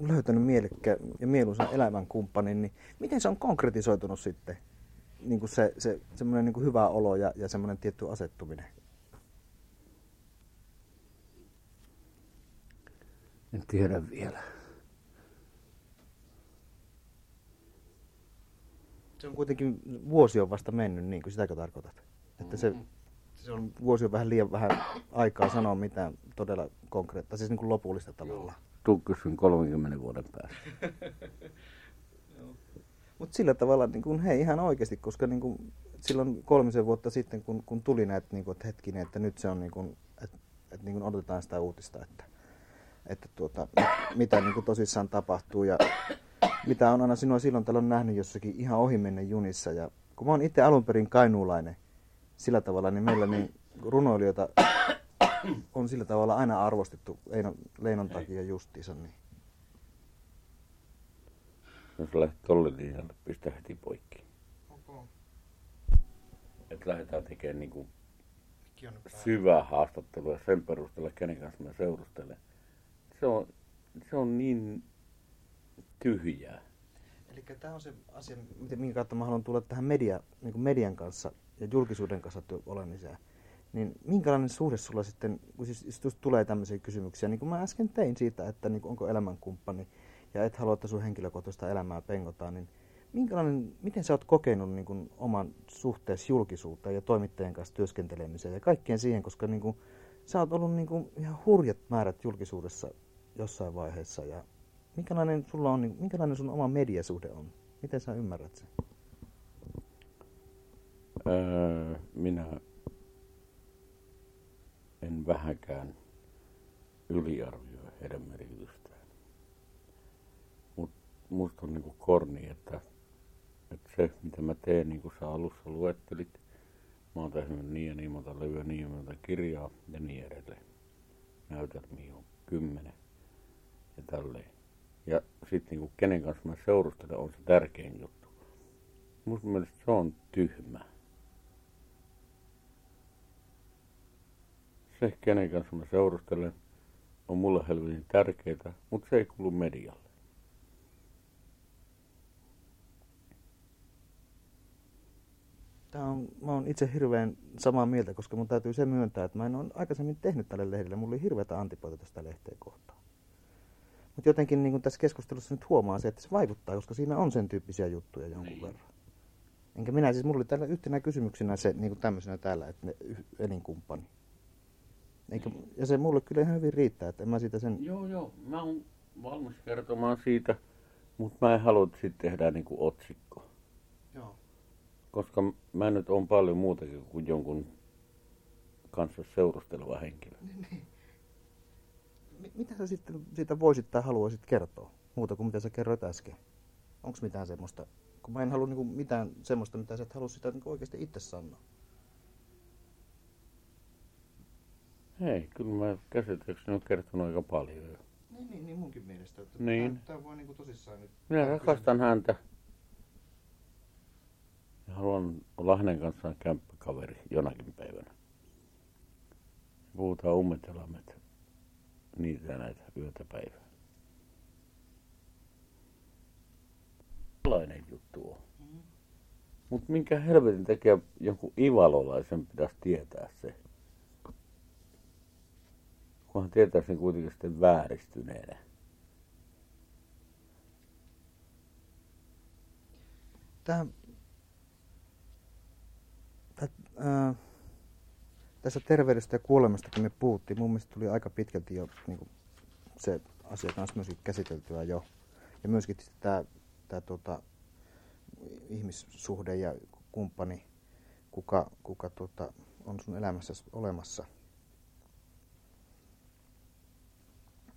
löytänyt mielekkään ja mieluisan elämänkumppanin, niin miten se on konkretisoitunut sitten? Niin kuin se, se semmoinen niin kuin hyvä olo ja, ja semmoinen tietty asettuminen. En tiedä vielä. Se on kuitenkin, vuosi on vasta mennyt, niin kuin sitäkö tarkoitat? Että se, se on, vuosi on vähän liian vähän aikaa sanoa mitään todella konkreettista, siis niin kuin lopullista tavalla. Tuu kysyn 30 vuoden päästä. Mutta sillä tavalla, niin kuin, hei ihan oikeasti, koska niin kuin, silloin kolmisen vuotta sitten, kun, kun tuli näitä, niin että hetkinen, että nyt se on, niin kuin, että, että niin kuin odotetaan sitä uutista, että, että tuota, mitä niin kuin tosissaan tapahtuu ja mitä on aina sinua silloin tällöin nähnyt jossakin ihan ohimennen junissa. Ja kun mä oon itse alun perin kainuulainen sillä tavalla, niin meillä niin runoilijoita on sillä tavalla aina arvostettu Einon, Leinon takia justiinsa. Niin. Jos lähdet tolle linjalle, pistä heti poikki. Että lähdetään tekemään niin kuin syvää haastattelua sen perusteella, kenen kanssa mä seurustelen. Se on, se on niin tyhjää. Eli tämä on se asia, minkä kautta mä haluan tulla tähän media, niin kuin median kanssa ja julkisuuden kanssa olemiseen. Niin minkälainen suhde sulla sitten, kun siis just tulee tämmöisiä kysymyksiä, niin kuin mä äsken tein siitä, että niin kuin onko elämänkumppani ja et halua, että sun henkilökohtaista elämää pengotaan, niin minkälainen, miten sä oot kokenut niin kuin oman suhteessa julkisuuteen ja toimittajien kanssa työskentelemiseen ja kaikkeen siihen, koska niin kuin, sä oot ollut niin kuin ihan hurjat määrät julkisuudessa jossain vaiheessa ja minkälainen, sulla on, niin, minkälainen sun oma mediasuhde on? Miten sä ymmärrät sen? Öö, minä en vähäkään yliarvioi. Mutta musta on niinku korni, että, että se mitä mä teen, niin kuin sä alussa luettelit, mä oon tehnyt niin ja niin monta levyä, niin monta kirjaa ja niin edelleen. Näytelmiä on kymmenen ja tälleen. Ja sitten niinku kenen kanssa mä seurustelen on se tärkein juttu. Musta mielestä se on tyhmä. Se, kenen kanssa mä seurustelen, on mulle helvetin tärkeää, mutta se ei kuulu medialle. Tämä on, mä oon itse hirveän samaa mieltä, koska mun täytyy se myöntää, että mä en ole aikaisemmin tehnyt tälle lehdelle. Mulla oli hirveätä antipatioita tästä lehteen kohtaan. Mutta jotenkin niin tässä keskustelussa nyt huomaa se, että se vaikuttaa, koska siinä on sen tyyppisiä juttuja jonkun niin. verran. Enkä minä siis, mulla oli täällä yhtenä kysymyksenä se niin kuin tämmöisenä täällä, että ne elinkumppani. Eikä, niin. ja se mulle kyllä ihan hyvin riittää, että en mä siitä sen... Joo, joo, mä oon valmis kertomaan siitä, mutta mä en halua sitten tehdä niin kuin otsikko. Koska mä nyt on paljon muutakin kuin jonkun kanssa seurusteleva henkilö. Niin mitä sä sitten siitä voisit tai haluaisit kertoa, muuta kuin mitä sä kerroit äsken? Onko mitään semmoista, kun mä en halua niinku mitään semmoista, mitä sä et halua sitä niinku oikeasti itse sanoa? Ei, kyllä mä käsittääkseni olen kertonut aika paljon jo. Niin, niin, niin munkin mielestä. Että niin. Tämä, voi niinku tosissaan nyt... Minä rakastan häntä. Haluan olla hänen kanssaan kämppäkaveri jonakin päivänä. Puhutaan ummetelamet niitä ja näitä yötä päivää. Sellainen juttu on. Mm. Mutta minkä helvetin takia jonkun ivalolaisen pitäisi tietää se? Kunhan tietää sen kuitenkin sitten vääristyneenä. Tämä, äh, tässä terveydestä ja kuolemasta, kun me puhuttiin, mun mielestä tuli aika pitkälti jo niin kuin se asia kanssa myöskin käsiteltyä jo. Ja myöskin tämä, tämä tuota, ihmissuhde ja kumppani, kuka, kuka tuota, on sun elämässä olemassa.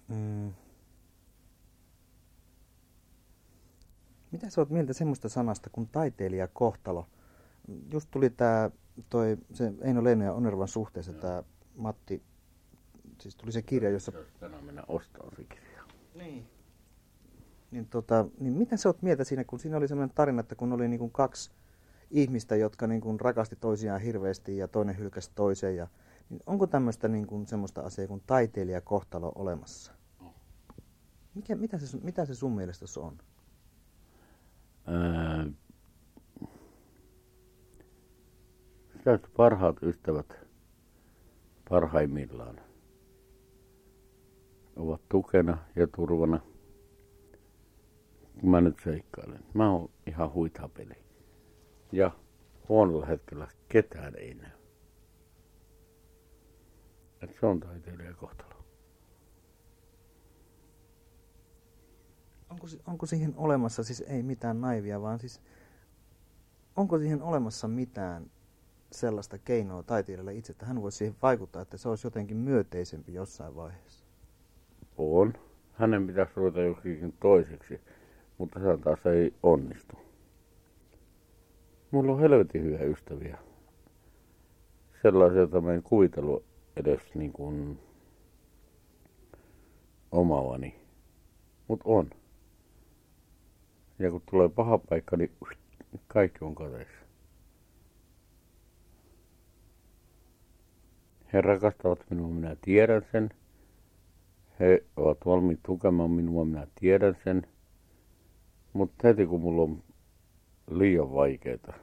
Mm. Mitä sä oot mieltä semmoista sanasta kuin taiteilijakohtalo? Just tuli tämä toi, se Eino Leino ja Onervan suhteessa tämä Matti, siis tuli se kirja, jossa... Tänään mennä ostamaan se kirja. Niin. Niin, tota, niin mitä sä oot mieltä siinä, kun siinä oli sellainen tarina, että kun oli niin kuin kaksi ihmistä, jotka niin kuin rakasti toisiaan hirveästi ja toinen hylkäsi toisen. Ja, niin onko tämmöistä niin kuin semmoista asiaa kuin taiteilijakohtalo olemassa? Mikä, mitä, se, mitä se sun mielestä on? Ää, Sitä parhaat ystävät parhaimmillaan ovat tukena ja turvana. Mä nyt seikkailen. Mä oon ihan huitapeli. Ja huonolla hetkellä ketään ei näy. Et se on taiteilijan kohtalo. Onko, onko siihen olemassa, siis ei mitään naivia, vaan siis onko siihen olemassa mitään sellaista keinoa taiteilijalle itse, että hän voisi siihen vaikuttaa, että se olisi jotenkin myöteisempi jossain vaiheessa? On. Hänen pitäisi ruveta jokin toiseksi, mutta se taas ei onnistu. Mulla on helvetin hyviä ystäviä. Sellaisia, joita mä en kuvitellut edes niin kuin omavani. Mutta on. Ja kun tulee paha paikka, niin kaikki on kateissa. He rakastavat minua, minä tiedän sen. He ovat valmiit tukemaan minua, minä tiedän sen. Mutta heti kun mulla on liian vaikeaa,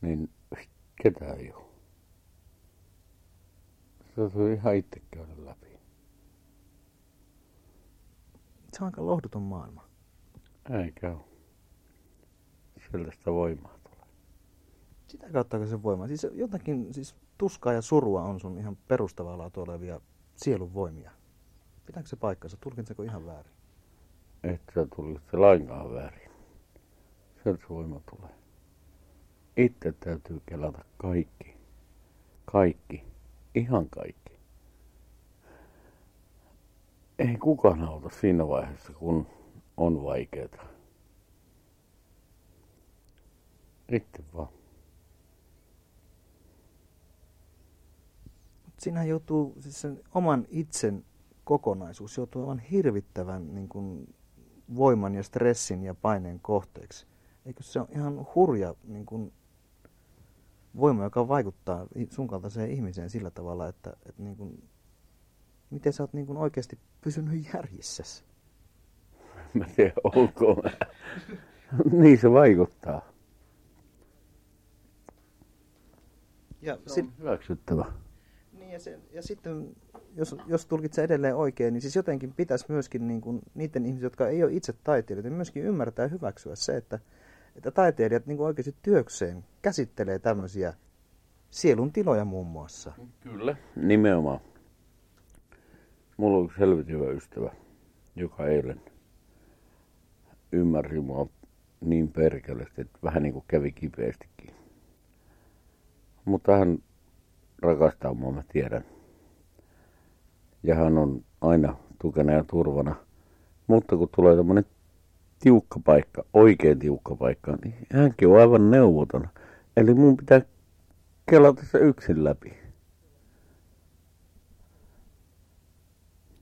niin Ketään ei ole. Se täytyy ihan itse käydä läpi. Se on aika lohduton maailma. Eikä ole. Sitä voimaa. Sitä kautta se voima. Siis jotakin, siis tuskaa ja surua on sun ihan perustavaa laatua olevia sielun voimia. Pitääkö se paikkansa? Tulkitseko ihan väärin? Että sä tulkitse lainkaan väärin. Sieltä se voima tulee. Itse täytyy kelata kaikki. Kaikki. Ihan kaikki. Ei kukaan auta siinä vaiheessa, kun on vaikeaa. Itse vaan. Siinähän joutuu, siis sen oman itsen kokonaisuus joutuu aivan hirvittävän niin kuin, voiman ja stressin ja paineen kohteeksi. Eikö se ole ihan hurja niin kuin, voima, joka vaikuttaa sun kaltaiseen ihmiseen sillä tavalla, että, että niin kuin, miten sä oot niin kuin oikeasti pysynyt järjissä? Mä tiedän, onko mä. niin se vaikuttaa. Ja, se sit, hyväksyttävä. Ja, se, ja sitten, jos, jos tulkitsee edelleen oikein, niin siis jotenkin pitäisi myöskin niin kuin, niiden ihmisten, jotka ei ole itse taiteilijoita, niin myöskin ymmärtää ja hyväksyä se, että, että taiteilijat niin kuin oikeasti työkseen käsittelee tämmöisiä sielun tiloja muun muassa. Kyllä, nimenomaan. Mulla on yksi helvetin hyvä ystävä, joka eilen ymmärsi mua niin perkeleesti, että vähän niin kuin kävi kipeästikin. Mutta hän rakastaa mua, mä tiedän. Ja hän on aina tukena ja turvana. Mutta kun tulee tämmöinen tiukka paikka, oikein tiukka paikka, niin hänkin on aivan neuvoton. Eli mun pitää kelata se yksin läpi.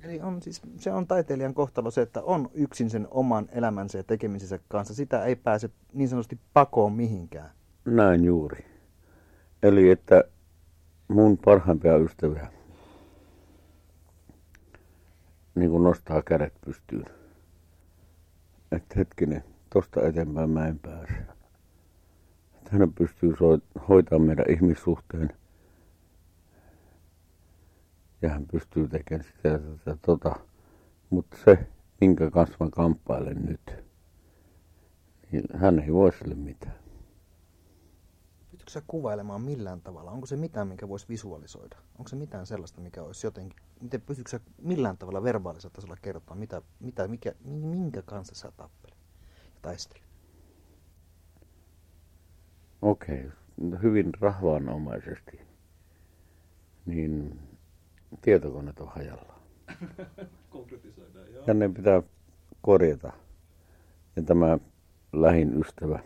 Eli on siis, se on taiteilijan kohtalo se, että on yksin sen oman elämänsä ja tekemisensä kanssa. Sitä ei pääse niin sanotusti pakoon mihinkään. Näin juuri. Eli että mun parhaimpia ystäviä niin kuin nostaa kädet pystyyn. Että hetkinen, tosta eteenpäin mä en pääse. Että hän pystyy hoitamaan meidän ihmissuhteen. Ja hän pystyy tekemään sitä ja tätä tota. Mutta se, minkä kanssa mä kamppailen nyt, niin hän ei voi sille mitään. Pystytkö sä kuvailemaan millään tavalla? Onko se mitään, minkä voisi visualisoida? Onko se mitään sellaista, mikä olisi jotenkin... Miten pystytkö sä millään tavalla verbaalisella tasolla kertoa, mitä, mitä, mikä, minkä kanssa sä tappelet ja taistelet? Okei, okay. hyvin rahvaanomaisesti. Niin tietokoneet on hajallaan. Konkretisoidaan, joo. Ja ne pitää korjata. Ja tämä lähin ystävä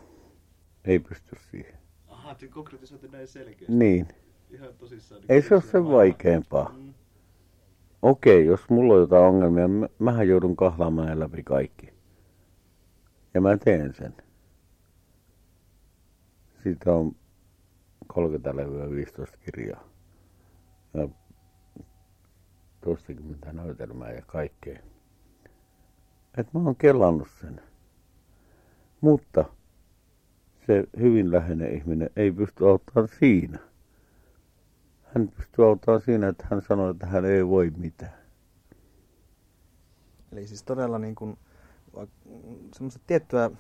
ei pysty siihen. Aha, se konkretisoitu näin selkeästi. Niin. Ihan tosissaan. Ei se ole sen vaikeampaa. Mm. Okei, okay, jos mulla on jotain ongelmia, mä, mähän joudun kahlaamaan läpi kaikki. Ja mä teen sen. Siitä on 30 levyä 15 kirjaa. Ja toistakymmentä näytelmää ja kaikkea. Et mä oon kellannut sen. Mutta se hyvin läheinen ihminen ei pysty auttamaan siinä. Hän pystyy auttamaan siinä, että hän sanoo, että hän ei voi mitään. Eli siis todella niin kuin, semmoista tiettyä,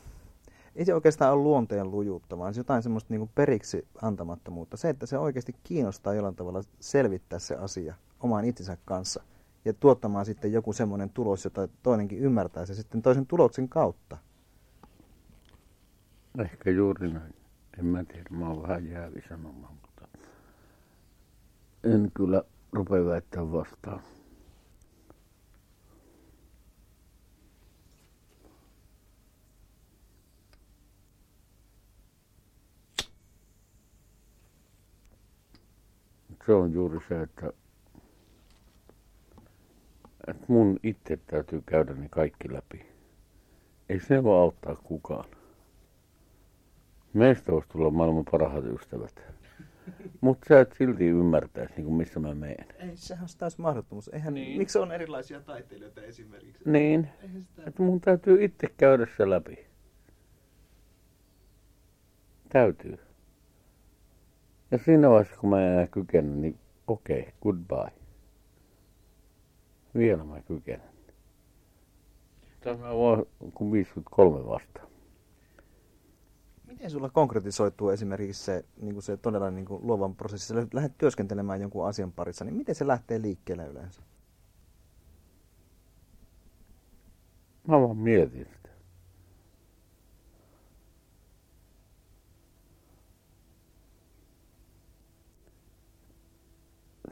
ei se oikeastaan ole luonteen lujuutta, vaan jotain semmoista niin kuin periksi antamattomuutta. Se, että se oikeasti kiinnostaa jollain tavalla selvittää se asia omaan itsensä kanssa ja tuottamaan sitten joku semmoinen tulos, jota toinenkin ymmärtää se sitten toisen tuloksen kautta. Ehkä juuri näin. En mä tiedä, mä oon vähän jäävi sanomaan, mutta en kyllä rupea väittämään vastaan. Se on juuri se, että, että mun itse täytyy käydä ne kaikki läpi. Ei se voi auttaa kukaan. Meistä voisi tulla maailman parhaat ystävät. Mutta sä et silti ymmärtäisi, niin kuin missä mä menen. Ei, sehän on taas mahdottomuus. Eihän, niin. Miksi on erilaisia taiteilijoita esimerkiksi? Niin, sitä... että mun täytyy itse käydä se läpi. Täytyy. Ja siinä vaiheessa, kun mä enää kykenen, niin okei, okay, goodbye. Vielä mä kykenen. Tämä on kuin 53 vastaan. Miten sulla konkretisoituu esimerkiksi se, niin kuin se todella niin kuin luovan prosessi, sä lähdet työskentelemään jonkun asian parissa, niin miten se lähtee liikkeelle yleensä? Mä vaan mietin sitä.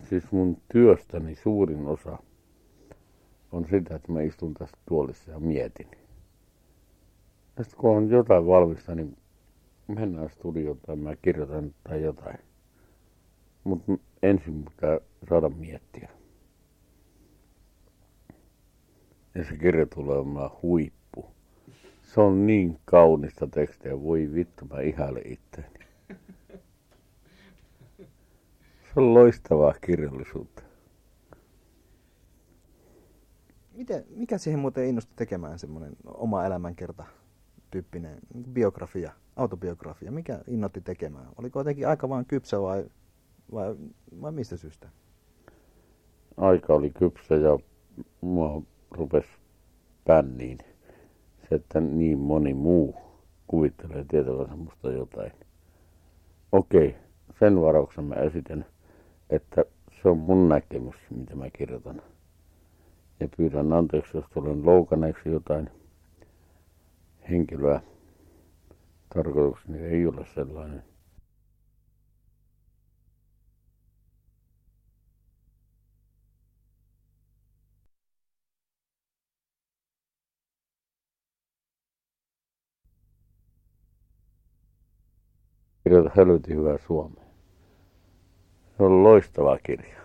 Siis mun työstäni suurin osa on sitä, että mä istun tässä tuolissa ja mietin. Ja sitten kun on jotain valmista, niin mennään studioon tai mä kirjoitan tai jotain. Mutta ensin pitää saada miettiä. Ja se kirja tulee olemaan huippu. Se on niin kaunista tekstiä, voi vittu, mä ihailen itseäni. Se on loistavaa kirjallisuutta. Miten, mikä siihen muuten innostui tekemään semmoinen oma elämänkerta tyyppinen biografia, autobiografia? Mikä innotti tekemään? Oliko jotenkin aika vaan kypsä vai, vai, vai mistä syystä? Aika oli kypsä ja mua rupesi pänniin se, että niin moni muu kuvittelee tietävänsä musta jotain. Okei, sen varauksen mä esitän, että se on mun näkemys, mitä mä kirjoitan. Ja pyydän anteeksi, jos tulen loukaneeksi jotain henkilöä. Tarkoitukseni ei ole sellainen. kirjoita helvetin hyvää suomea. Se on loistava kirja.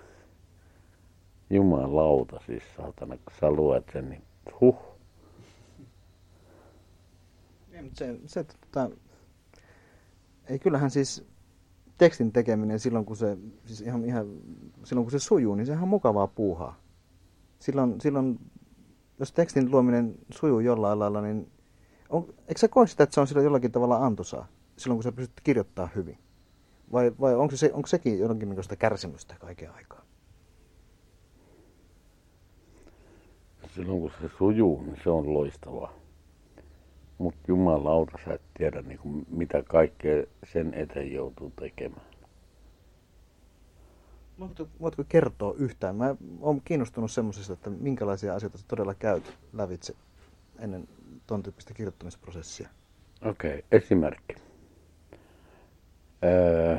Jumalauta siis saatana, kun sä luet sen, niin huh. Ei, mutta se, se tota, ei kyllähän siis tekstin tekeminen silloin kun se, siis ihan, ihan, silloin kun se sujuu, niin sehän on mukavaa puuhaa. Silloin, silloin jos tekstin luominen sujuu jollain lailla, niin on, eikö sä koe sitä, että se on silloin jollakin tavalla antoisaa? silloin, kun sä pystyt kirjoittamaan hyvin? Vai, vai onko, se, onko sekin jonkinlaista kärsimystä kaiken aikaa? Silloin kun se sujuu, niin se on loistavaa. Mutta jumalauta, sä et tiedä niin kuin, mitä kaikkea sen eteen joutuu tekemään. Voitko, voitko kertoa yhtään? Mä oon kiinnostunut semmoisesta, että minkälaisia asioita sä todella käyt lävitse ennen ton tyyppistä kirjoittamisprosessia. Okei, okay, esimerkki. Öö,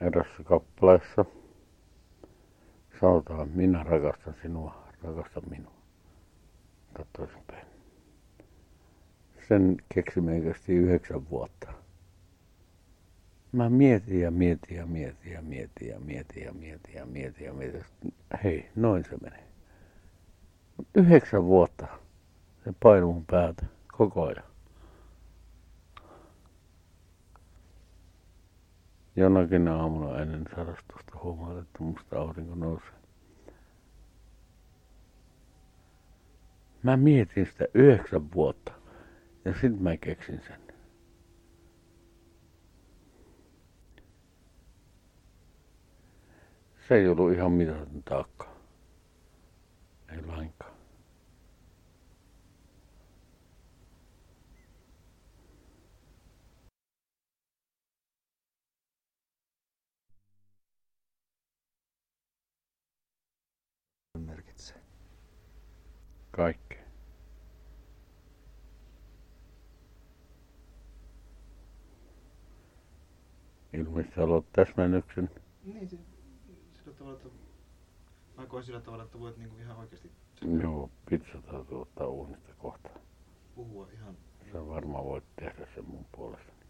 erässä kappaleessa sanotaan, minä rakastan sinua, rakasta minua. Katsoisin päin. Sen keksimme kesti yhdeksän vuotta. Mä mietin ja mietin ja mietin ja mietin ja mietin ja mietin ja mietin ja mietin. Hei, noin se menee. Yhdeksän vuotta se painui mun päätä koko ajan. Jonakin aamulla ennen sarastusta huomaat, että musta aurinko nousee. Mä mietin sitä yhdeksän vuotta ja sitten mä keksin sen. Se ei ollut ihan mitään taakkaa. Ei lainkaan. merkitsee? Kaikki. Ilmeisesti haluat täsmennyksen. Niin, se, sillä tavalla, että mä koen sillä tavalla, että voit niinku ihan oikeasti Joo, pizza täytyy ottaa uunista kohta. puhua ihan... Sä varmaan voit tehdä sen mun puolestani.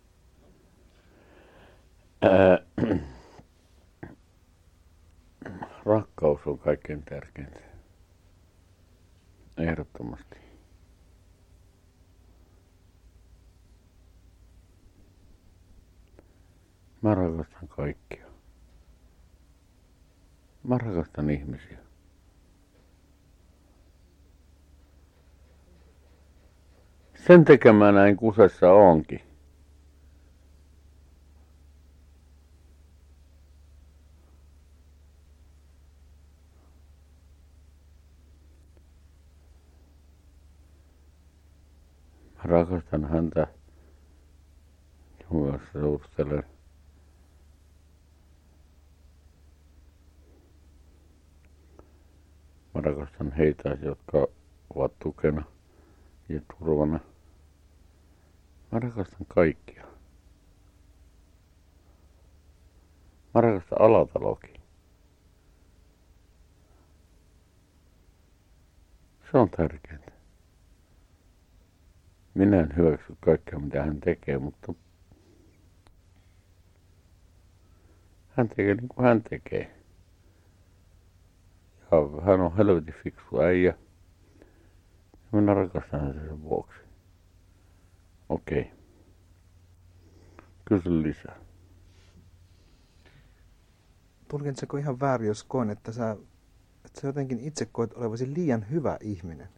Ää, rakkaus on kaikkein tärkeintä. Ehdottomasti. Mä rakastan kaikkia. Mä rakastan ihmisiä. Sen tekemään näin kusessa onkin. rakastan häntä, jonka kanssa Mä rakastan heitä, jotka ovat tukena ja turvana. Mä rakastan kaikkia. Mä rakastan alatalokin. Se on tärkeintä. Minä en hyväksy kaikkea, mitä hän tekee, mutta hän tekee niin kuin hän tekee. Hän on helvetin fiksu äijä. Minä rakastan häntä sen vuoksi. Okei. Okay. Kysy lisää. Tulkitseko ihan väärin, jos koen, että sä, että sä jotenkin itse koet olevasi liian hyvä ihminen?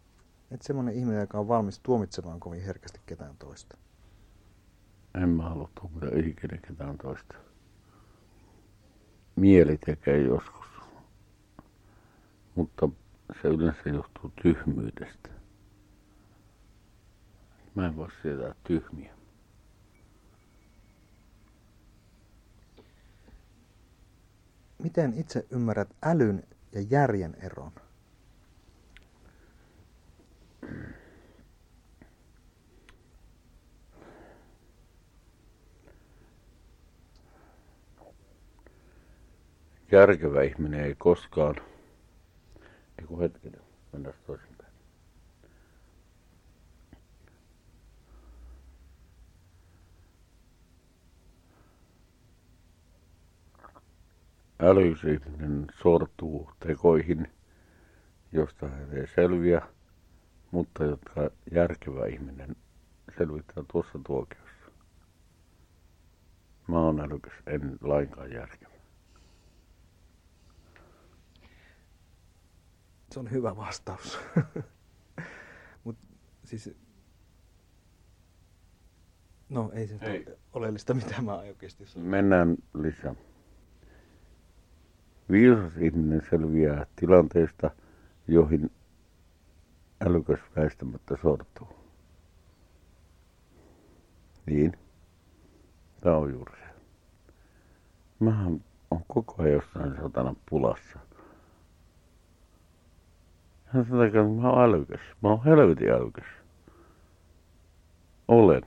Että semmoinen ihminen, joka on valmis tuomitsemaan kovin herkästi ketään toista. En mä halua tuomita ikinä ketään toista. Mieli tekee joskus. Mutta se yleensä johtuu tyhmyydestä. Mä en voi sietää tyhmiä. Miten itse ymmärrät älyn ja järjen eron? Järkevä ihminen ei koskaan. Eiku hetkinen, mennään toisinpäin. Älys ihminen sortuu tekoihin, josta hän ei selviä, mutta jotka järkevä ihminen selvittää tuossa tuokiossa. Mä oon älykäs, en lainkaan järkevä. Se on hyvä vastaus. Mut siis... No ei se Ei. ole oleellista, mitä mä oikeasti sanon. Mennään lisää. Viisas ihminen selviää tilanteista, joihin älykäs väistämättä sortuu. Niin. Tämä on juuri se. Mähän on koko ajan jossain satana pulassa. Hän sanoo, että mä oon älykäs. Mä oon helvetin älykäs. Olen.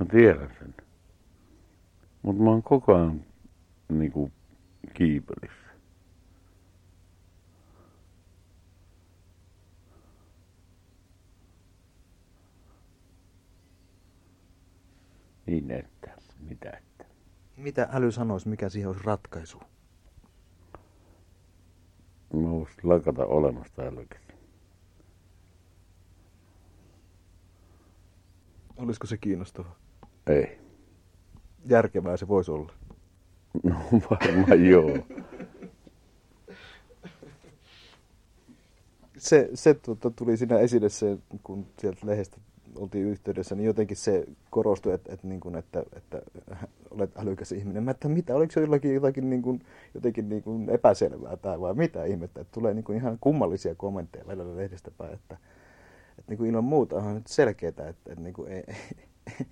Mä tiedän sen. Mutta mä oon koko ajan niinku kiipelissä. Niin että, mitä että. Mitä äly sanoisi, mikä siihen olisi ratkaisu? Mä voisin lakata olemasta älykäs. Olisiko se kiinnostava? Ei. Järkevää se voisi olla. No varmaan joo. Se, se tuota, tuli siinä esille se, kun sieltä lehdestä oltiin yhteydessä, niin jotenkin se korostui, että, että, niin kuin, että, että olet älykäs ihminen. Mä että mitä, oliko se jollakin jotakin niin kuin, jotenkin niin kuin epäselvää tai vai mitä ihmettä, että tulee niin kuin ihan kummallisia kommentteja välillä lehdestä päin, että, että niin kuin ilman muuta on nyt selkeää, että, että niin kuin ei, ei,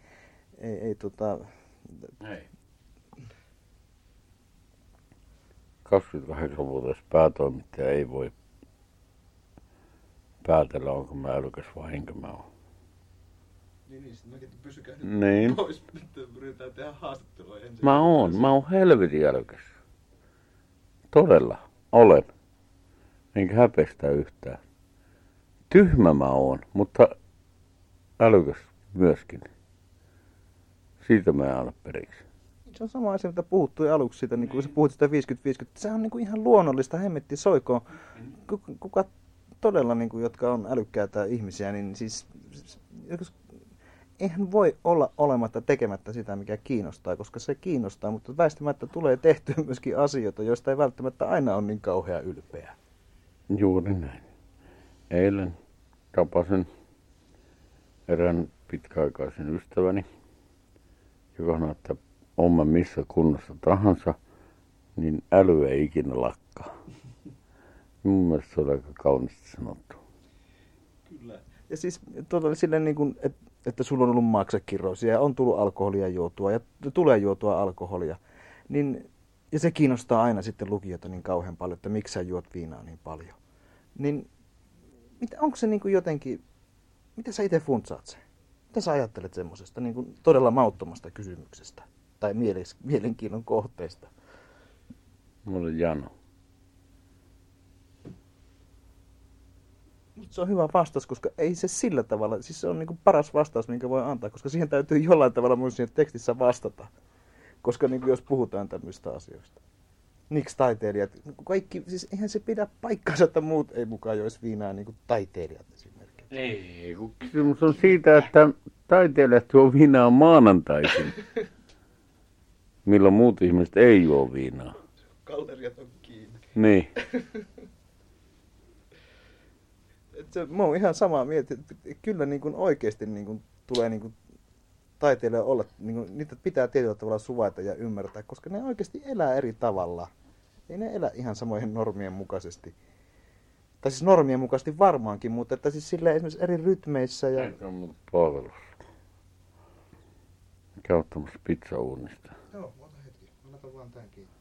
ei, ei tota, Ei. 28-vuotias päätoimittaja ei voi päätellä, onko mä älykäs vai enkä mä ole. Niin, niin, sitten mäkin pysykää Niin. pois, nyt yritetään tehdä haastattelua ensin. Mä oon, mä oon helvetin älykäs. Todella, olen. Enkä häpestä yhtään. Tyhmä mä oon, mutta älykäs myöskin. Siitä mä en anna periksi. Se on sama asia, mitä puhuttui aluksi siitä, niin kun sä puhut sitä 50-50. Se on niin kuin ihan luonnollista, hemmetti soikoon. Kuka, kuka todella, niin kuin, jotka on älykkäitä ihmisiä, niin siis jos- eihän voi olla olematta tekemättä sitä, mikä kiinnostaa, koska se kiinnostaa, mutta väistämättä tulee tehtyä myöskin asioita, joista ei välttämättä aina ole niin kauhean ylpeä. Juuri näin. Eilen tapasin erään pitkäaikaisen ystäväni, joka sanoi, että on mä missä kunnossa tahansa, niin äly ei ikinä lakkaa. Mun mielestä se oli aika kauniisti sanottu. Kyllä. Ja siis tuota, silleen niin kuin, että, että sulla on ollut maksakirroisia ja on tullut alkoholia juotua ja tulee juotua alkoholia. Niin, ja se kiinnostaa aina sitten lukijoita niin kauhean paljon, että miksi sä juot viinaa niin paljon. Niin mitä, onko se niin kuin jotenkin, mitä sä itse funtsaat se? Mitä sä ajattelet semmoisesta niin kuin todella mauttomasta kysymyksestä tai mielenkiinnon kohteesta? Mulla on jano. Se on hyvä vastaus, koska ei se sillä tavalla, siis se on niin paras vastaus, minkä voi antaa, koska siihen täytyy jollain tavalla myös siinä tekstissä vastata. Koska niin jos puhutaan tämmöistä asioista. Miksi taiteilijat, kaikki, siis eihän se pidä paikkaansa, että muut ei mukaan joisi viinaa niin kuin taiteilijat esimerkiksi. Ei, kun kysymys on siitä, että taiteilijat juo viinaa maanantaisin, milloin muut ihmiset ei juo viinaa. Galleriat on kiinni. Niin. se, mä oon ihan samaa mieltä, että kyllä niin kuin oikeasti niin kuin tulee niin kuin taiteilijoilla olla, niin kuin, niitä pitää tietyllä tavalla suvaita ja ymmärtää, koska ne oikeasti elää eri tavalla. Ei ne elä ihan samojen normien mukaisesti. Tai siis normien mukaisesti varmaankin, mutta että siis sillä esimerkiksi eri rytmeissä. Ja... Ei on mun palvelus. Käy ottamassa pizzauunista. Joo, ota hetki. Anna vaan tämän kiinni.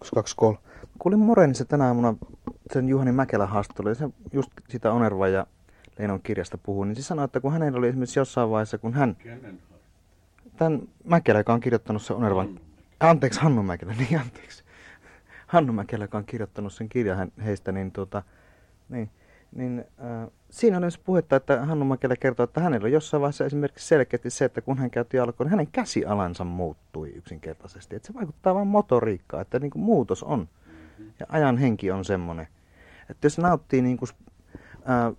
Yksi, kaksi, kolme. Kuulin Morenissa tänä aamuna sen Juhani Mäkelä haastattelu, se just sitä Onerva ja Leinon kirjasta puhuu, niin se sanoi, että kun hänellä oli esimerkiksi jossain vaiheessa, kun hän... Tämän Mäkelä, joka on kirjoittanut sen Onervan... Hannu. Anteeksi, Hannu Mäkelä, niin anteeksi. Hannu Mäkelä, joka on kirjoittanut sen kirjan heistä, niin, tuota, niin, niin äh, siinä on myös puhetta, että Hannu Mäkelä kertoo, että hänellä on jossain vaiheessa esimerkiksi selkeästi se, että kun hän käytti alkoon, niin hänen käsialansa muuttui yksinkertaisesti. Että se vaikuttaa vain motoriikkaan, että niin kuin muutos on. Ja ajan henki on semmoinen. Että jos nauttii niin kuin, ää,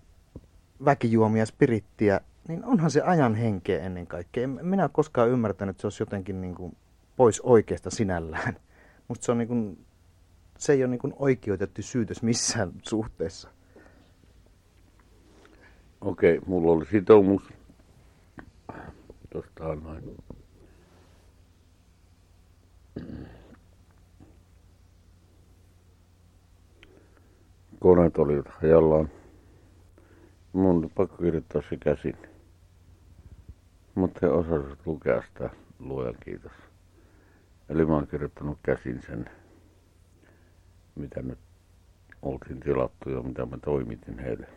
väkijuomia, spirittiä, niin onhan se ajan henkeä ennen kaikkea. En minä ole koskaan ymmärtänyt, että se olisi jotenkin niin kuin pois oikeasta sinällään. Musta se, on niin kuin, se ei ole niin kuin oikeutettu syytös missään suhteessa. Okei, mulla oli sitoumus. Tuosta noin. Koneet olivat hajallaan. Mun oli pakko kirjoittaa se käsin. Mutta he osasivat lukea sitä, luojan kiitos. Eli mä oon kirjoittanut käsin sen, mitä nyt oltiin tilattu ja mitä mä toimitin heille.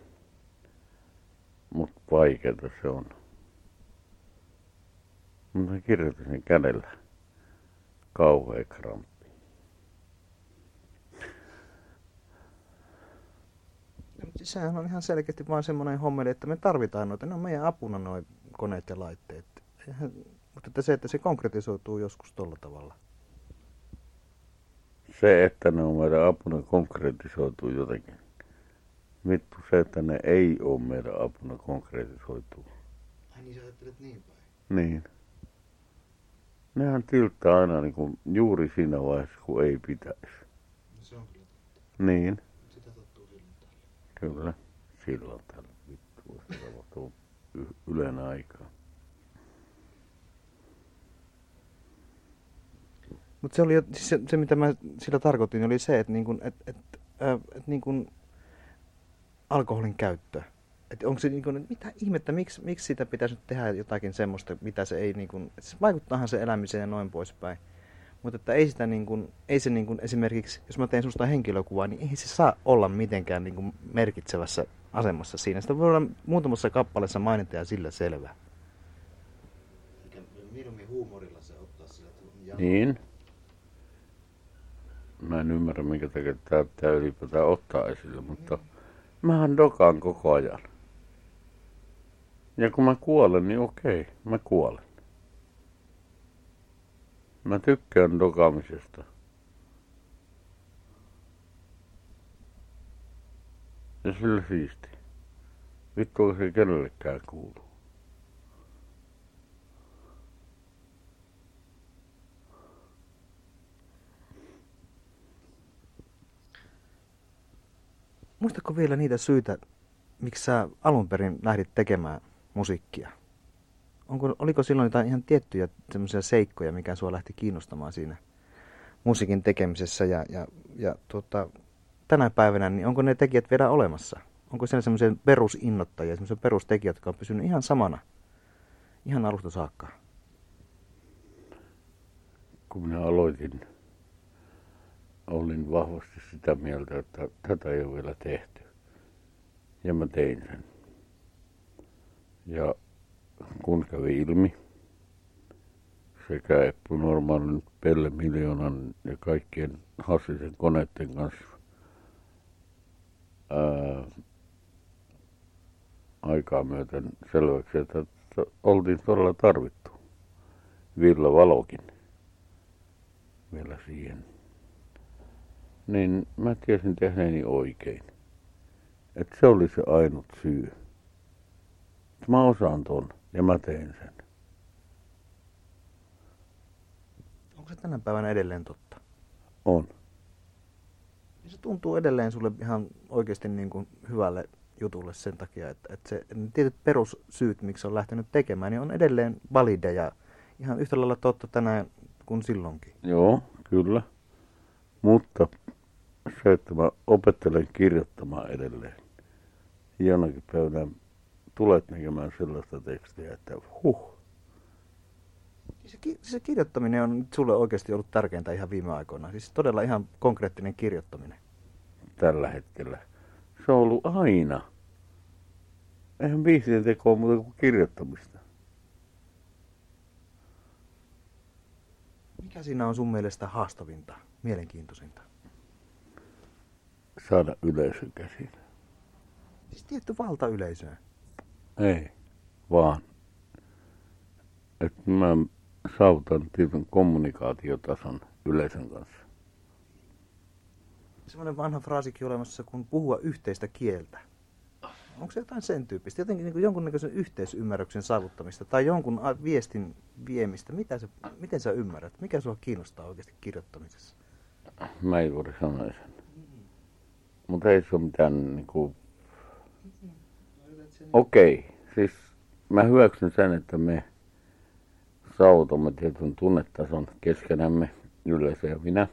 Mutta vaikeeta se on. Mutta kirjoitin sen kädellä. Kauhea kramppi. Sehän on ihan selkeästi vain semmoinen hommeli, että me tarvitaan noita, ne on meidän apuna nuo koneet ja laitteet. Eihän, mutta että se, että se konkretisoituu joskus tuolla tavalla. Se, että ne on meidän apuna, konkretisoituu jotenkin. Vittu se, että ne ei ole meidän apuna, konkretisoituu. Ai niin sä ajattelet niin päin? Niin. Nehän tilttää aina niin kuin juuri siinä vaiheessa, kun ei pitäisi. No se on kyllä. Niin. Kyllä, silloin tällä vittu, se tapahtuu ylen aikaa. Mutta se oli siis se, se, mitä mä sillä tarkoitin, oli se, että niinku, et, et, äh, et niinku, alkoholin käyttö. Että onko se niinku, mitä ihmettä, miksi, miksi sitä pitäisi tehdä jotakin semmoista, mitä se ei niinku, se vaikuttaahan se elämiseen ja noin poispäin. Mutta että ei, sitä niin kuin, ei se niin kuin esimerkiksi, jos mä teen susta henkilökuvaa, niin ei se saa olla mitenkään niin kuin merkitsevässä asemassa siinä. Sitä voi olla muutamassa kappaleessa mainita ja sillä selvä. Mieluummin huumorilla se ottaa sillä Niin. Mä en ymmärrä, minkä takia tämä pitää ylipäätään ottaa esille, mutta mm. mähän dokaan koko ajan. Ja kun mä kuolen, niin okei, mä kuolen. Mä tykkään dokaamisesta. Ja sillä siisti. Vittu se kenellekään kuulu. Muistatko vielä niitä syitä, miksi sä alun perin lähdit tekemään musiikkia? Onko, oliko silloin jotain ihan tiettyjä semmoisia seikkoja, mikä sua lähti kiinnostamaan siinä musiikin tekemisessä ja, ja, ja tuota, tänä päivänä, niin onko ne tekijät vielä olemassa? Onko siellä semmoisia perusinnottajia, semmoisia perustekijät, jotka on pysynyt ihan samana, ihan alusta saakka? Kun minä aloitin, olin vahvasti sitä mieltä, että tätä ei ole vielä tehty. Ja mä tein sen. Ja kun kävi ilmi, sekä Eppu Normaalin, Pelle Miljoonan ja kaikkien Hassisen koneiden kanssa ää, aikaa myöten selväksi, että oltiin todella tarvittu. Villa Valokin vielä siihen. Niin mä tiesin tehneeni oikein. Että se oli se ainut syy. Mä osaan ton ja mä teen sen. Onko se tänä päivänä edelleen totta? On. Ja se tuntuu edelleen sulle ihan oikeasti niin kuin hyvälle jutulle sen takia, että, että se, ne tietyt perussyyt, miksi on lähtenyt tekemään, niin on edelleen valideja. Ihan yhtä lailla totta tänään kuin silloinkin. Joo, kyllä. Mutta se, että mä opettelen kirjoittamaan edelleen. Jonakin päivänä tulet näkemään sellaista tekstiä, että huh. Se, se kirjoittaminen on sulle oikeasti ollut tärkeintä ihan viime aikoina. Siis todella ihan konkreettinen kirjoittaminen. Tällä hetkellä. Se on ollut aina. Eihän biisien tekoa muuta kuin kirjoittamista. Mikä siinä on sun mielestä haastavinta, mielenkiintoisinta? Saada yleisön käsiin. Siis tietty valta yleisöön. Ei, vaan että mä saavutan tietyn kommunikaatiotason yleisön kanssa. Semmoinen vanha fraasikin olemassa kuin puhua yhteistä kieltä. Onko se jotain sen tyyppistä? Jotenkin niin jonkunnäköisen yhteisymmärryksen saavuttamista tai jonkun viestin viemistä. Mitä se, miten sä ymmärrät? Mikä sua kiinnostaa oikeasti kirjoittamisessa? Mä ei juuri sanoa sen. Mutta ei se ole mitään niin kuin... Okei, siis mä hyväksyn sen, että me saavutamme tietyn tunnetason keskenämme, yleensä ja minä.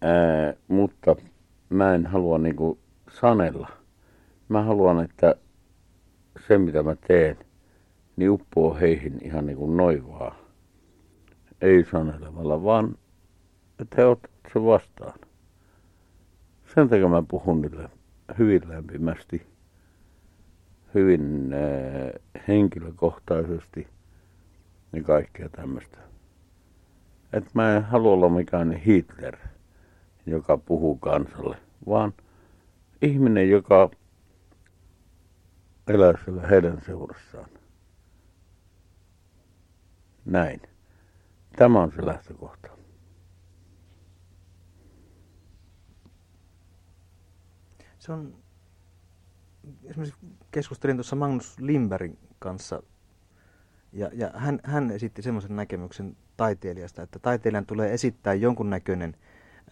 Ää, mutta mä en halua niinku sanella. Mä haluan, että se mitä mä teen, niin uppoo heihin ihan niin kuin noivaa. Ei sanelemalla, vaan että he ottavat sen vastaan. Sen takia mä puhun niille hyvin lämpimästi, hyvin äh, henkilökohtaisesti ja kaikkea tämmöistä. Että mä en halua olla mikään Hitler, joka puhuu kansalle, vaan ihminen, joka elää siellä heidän seurassaan. Näin. Tämä on se lähtökohta. Se on, esimerkiksi keskustelin tuossa Magnus Limberin kanssa, ja, ja hän, hän esitti semmoisen näkemyksen taiteilijasta, että taiteilijan tulee esittää jonkunnäköinen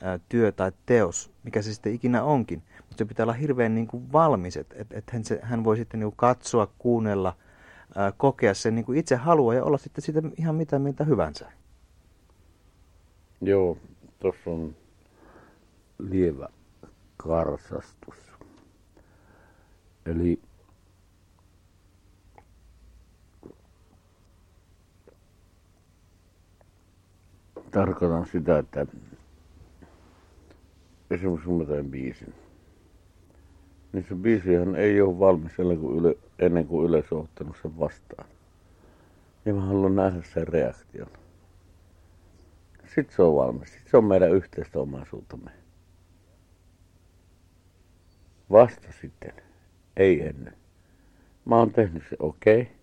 ää, työ tai teos, mikä se sitten ikinä onkin, mutta se pitää olla hirveän niin kuin valmis, että et, hän, hän voi sitten niin kuin katsoa, kuunnella, ää, kokea sen niin kuin itse haluaa ja olla sitten siitä ihan mitä mieltä hyvänsä. Joo, tuossa on lievä karsastus. Eli tarkoitan sitä, että esimerkiksi kun mä teen biisin, niin se biisihän ei ole valmis ennen kuin, yleisö on ottanut sen vastaan. Ja mä haluan nähdä sen reaktion. Sitten se on valmis. Sitten se on meidän yhteistä omaisuutamme. Vasta sitten. Ei ennen. Mä oon tehnyt se okei. Okay.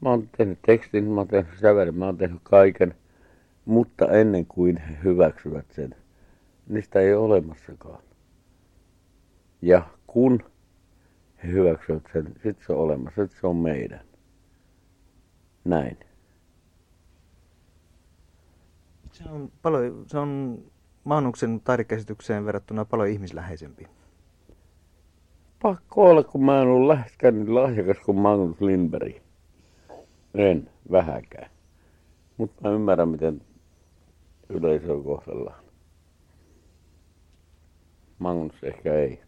Mä oon tehnyt tekstin, mä oon tehnyt sävelen, mä oon tehnyt kaiken. Mutta ennen kuin he hyväksyvät sen, niistä ei ole olemassakaan. Ja kun he hyväksyvät sen, sitten se on olemassa, sitten se on meidän. Näin. Se on, paljon, se on Maanuksen taidekäsitykseen verrattuna paljon ihmisläheisempi. Pakko olla, kun mä en ollut läheskään niin lahjakas kuin Magnus Lindberg. En vähäkään. Mutta mä ymmärrän, miten yleisö kohdellaan. Magnus ehkä ei.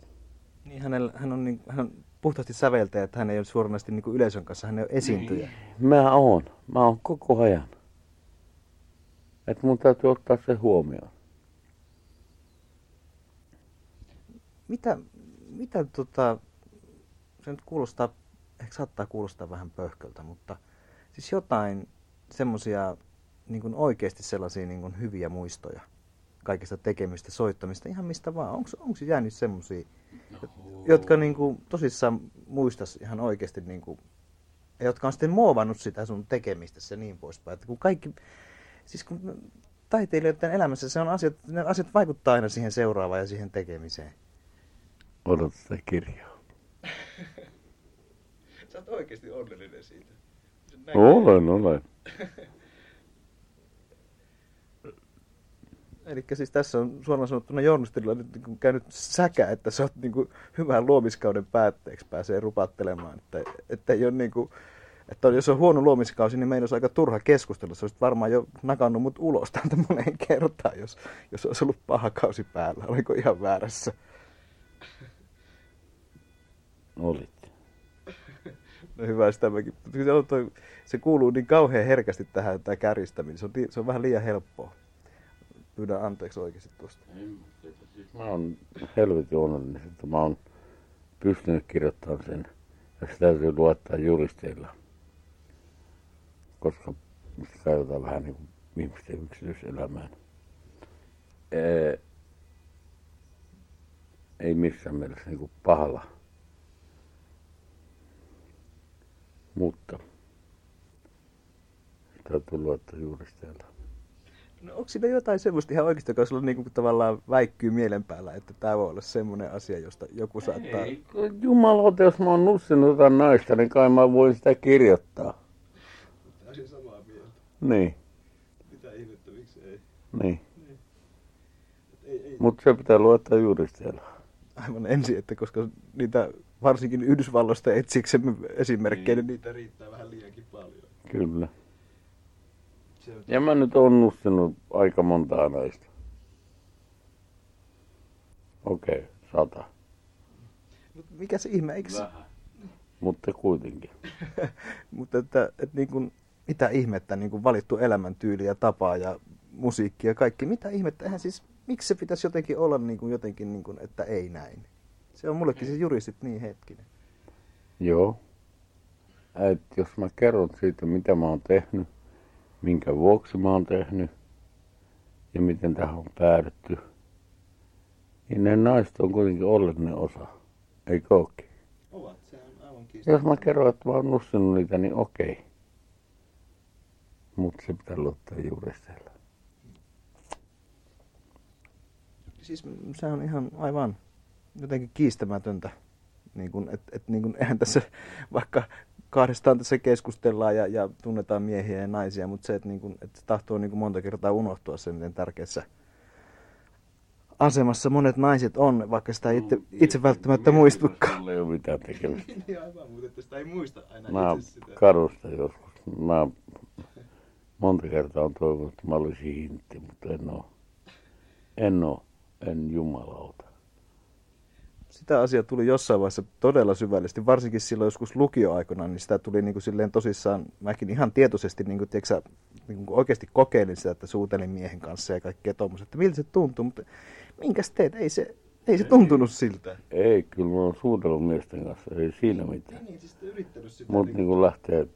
Niin, hänellä, hän, on niin, hän on puhtaasti säveltäjä, että hän ei ole suoranaisesti niin kuin yleisön kanssa, hän ei ole esiintyjä. Niin. Mä oon. Mä oon koko ajan. Että mun täytyy ottaa se huomioon. Mitä, mitä tota, se nyt kuulostaa, ehkä saattaa kuulostaa vähän pöhköltä, mutta siis jotain semmoisia niin oikeasti sellaisia niin kuin hyviä muistoja kaikista tekemistä, soittamista, ihan mistä vaan. Onko jäänyt semmoisia, no. jotka niin kuin, tosissaan muistas ihan oikeasti, niin kuin, ja jotka on sitten muovannut sitä sun tekemistä ja niin poispäin. Että kun kaikki, siis kun taiteilijoiden elämässä se on asiat, ne asiat vaikuttaa aina siihen seuraavaan ja siihen tekemiseen. Odota sitä kirjaa. Sä oot oikeasti onnellinen siitä. Olen, olen. Eli siis tässä on suoraan sanottuna journalistilla nyt niin käynyt säkä, että sä oot niin kuin hyvän luomiskauden päätteeksi pääsee rupattelemaan. Että, että ei ole niin kuin, että jos on huono luomiskausi, niin meidän olisi aika turha keskustella. Se olisi varmaan jo nakannut mut ulos täältä moneen kertaan, jos, jos olisi ollut paha kausi päällä. Oliko ihan väärässä? Olit. No hyvä sitä mäkin. Se kuuluu niin kauhean herkästi tähän tämä kärjistäminen. Se on, se on vähän liian helppoa. Pyydän anteeksi oikeasti tuosta. Mä oon helvetin onnellinen, että mä oon pystynyt kirjoittamaan sen. Ja se täytyy luottaa juristeilla. Koska mistä katsotaan vähän niin kuin ihmisten yksityiselämään. Ee, ei missään mielessä niin kuin pahalla. Mutta täytyy luottaa juristeilla. No onko siinä jotain semmoista ihan oikeasti, joka sulla niinku tavallaan väikkyy mielen päällä, että tämä voi olla semmoinen asia, josta joku saattaa... Ei, jumalauta, jos mä oon nussinut jotain naista, niin kai mä voin sitä kirjoittaa. Täysin samaa mieltä. Niin. Mitä ihmettä, miksi ei? Niin. niin. Mutta se pitää luottaa siellä. Aivan ensin, että koska niitä varsinkin Yhdysvalloista etsiksemme esimerkkejä, niin. niin niitä riittää vähän liiankin paljon. Kyllä. Ja mä nyt on nussinut aika montaa näistä. Okei, okay, sata. Mikä se ihme, eikö Vähän. Mutta kuitenkin. Mutta että, että niin kuin, mitä ihmettä niin kuin valittu elämäntyyli ja tapa ja musiikki ja kaikki, mitä ihmettä, eihän siis, miksi se pitäisi jotenkin olla niin kuin jotenkin, niin kuin, että ei näin. Se on mullekin se juristit niin hetkinen. Joo. Et jos mä kerron siitä, mitä mä oon tehnyt, minkä vuoksi mä oon tehnyt ja miten tähän on päädytty, niin ne naiset on kuitenkin oleellinen osa. Eikö ookin? Ovat, se on aivan Jos mä kerron, että mä oon nussinut niitä, niin okei. Mutta se pitää luottaa juristeilla. Siis se on ihan aivan jotenkin kiistämätöntä. Niin kun, et, et, niin kun, eihän tässä, vaikka kahdestaan tässä keskustellaan ja, ja tunnetaan miehiä ja naisia, mutta se, että, niin kun, että tahtoo niin monta kertaa unohtua se, miten tärkeässä asemassa monet naiset on, vaikka sitä itse, itse välttämättä muistukaan. ei ole mitään tekemistä. niin aivan, mutta sitä ei muista aina mä itse sitä. karusta joskus. Mä monta kertaa on toivonut, että mä olisin hintti, mutta en ole. En ole. En jumalauta sitä asiaa tuli jossain vaiheessa todella syvällisesti, varsinkin silloin joskus lukioaikana, niin sitä tuli niin kuin silleen tosissaan, mäkin ihan tietoisesti niin kuin, tiedätkö, niin kuin oikeasti kokeilin sitä, että suutelin miehen kanssa ja kaikkea tuommoista, että miltä se tuntuu, mutta minkäs teet, ei se, ei se tuntunut siltä. Ei, kyllä mä oon suutellut miesten kanssa, ei siinä mitään. Niin, siis yrittänyt sitä. Mutta niin kuin lähtee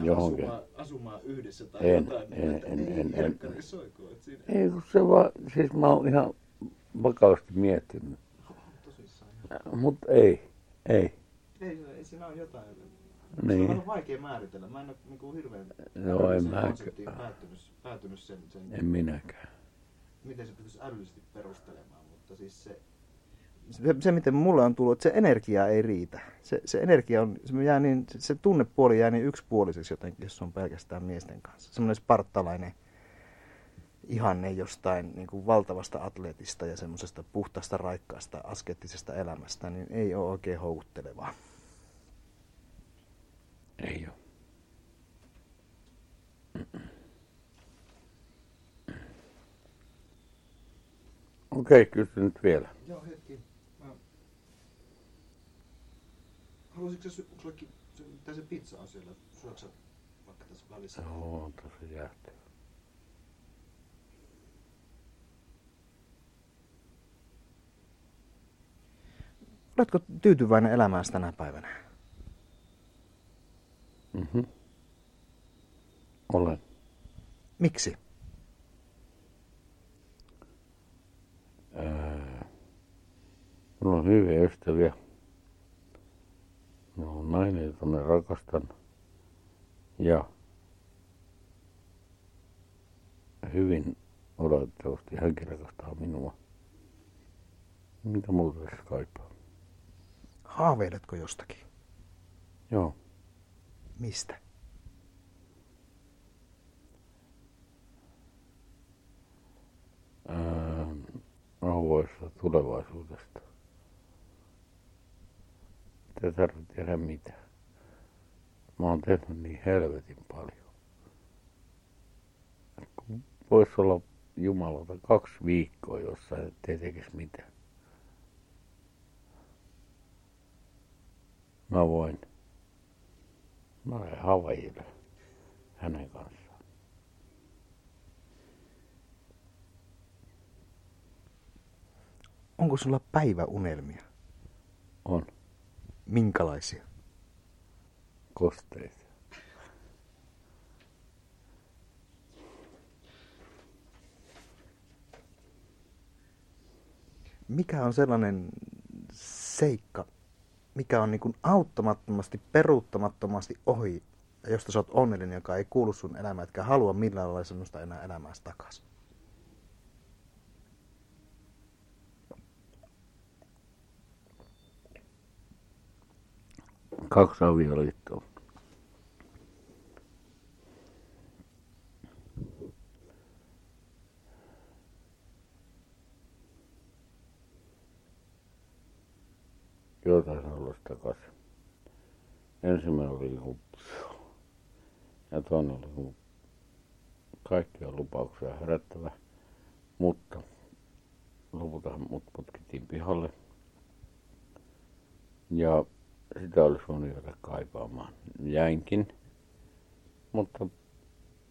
johonkin. Asumaan, asumaan yhdessä tai en, jotain, en, niin, en, ei, en, en, en, soiko, siinä... Ei, kun se vaan, siis mä oon ihan vakavasti miettinyt mutta ei, ei. Ei, ei siinä on jotain. Niin. Se on vaikea määritellä. Mä en ole niin kuin hirveän Joo, en mä päätynyt, päätynyt sen, sen, en minäkään. Miten se pitäisi älyllisesti perustelemaan, mutta siis se, se, se, miten mulle on tullut, että se energia ei riitä. Se, se energia on, se, jää niin, se, se tunnepuoli jää niin yksipuoliseksi jotenkin, jos on pelkästään miesten kanssa. Semmoinen spartalainen ihanne jostain niin kuin valtavasta atletista ja semmoisesta puhtaasta, raikkaasta, askettisesta elämästä, niin ei ole oikein houkuttelevaa. Ei ole. Okei, okay, kysy nyt vielä. Joo, hetki. Mä Haluaisitko se, onko sulla se pizza on siellä? Syöksä vaikka tässä välissä? Joo, on tosi. Oletko tyytyväinen elämääsi tänä päivänä? Mhm. Olen. Miksi? Ää, Minulla on hyviä ystäviä. Minulla on nainen, jota minä rakastan. Ja hyvin odotettavasti hänkin rakastaa minua. Mitä muuta tässä kaipaa? Haaveiletko jostakin? Joo. Mistä? Ää, auvoissa tulevaisuudesta. Ei tarvitse tehdä mitään. Mä oon tehnyt niin helvetin paljon. Voisi olla Jumalalta kaksi viikkoa, jossa ettei tekisi mitään. Mä voin. Mä olen Havaijille hänen kanssaan. Onko sulla päiväunelmia? On Minkälaisia? kosteita. Mikä on sellainen seikka, mikä on niin kuin auttamattomasti, peruuttamattomasti ohi, josta sä oot onnellinen, joka ei kuulu sun elämään, etkä halua millään lailla semmoista enää elämääsi takaisin? Kaksi avioliittoa. Haluaisi takaisin. Ensimmäinen oli niinku ja toinen oli niinku kaikkia lupauksia herättävä, mutta lopulta mut putkittiin pihalle. Ja sitä olisi voinut jäädä kaipaamaan. Jäinkin, mutta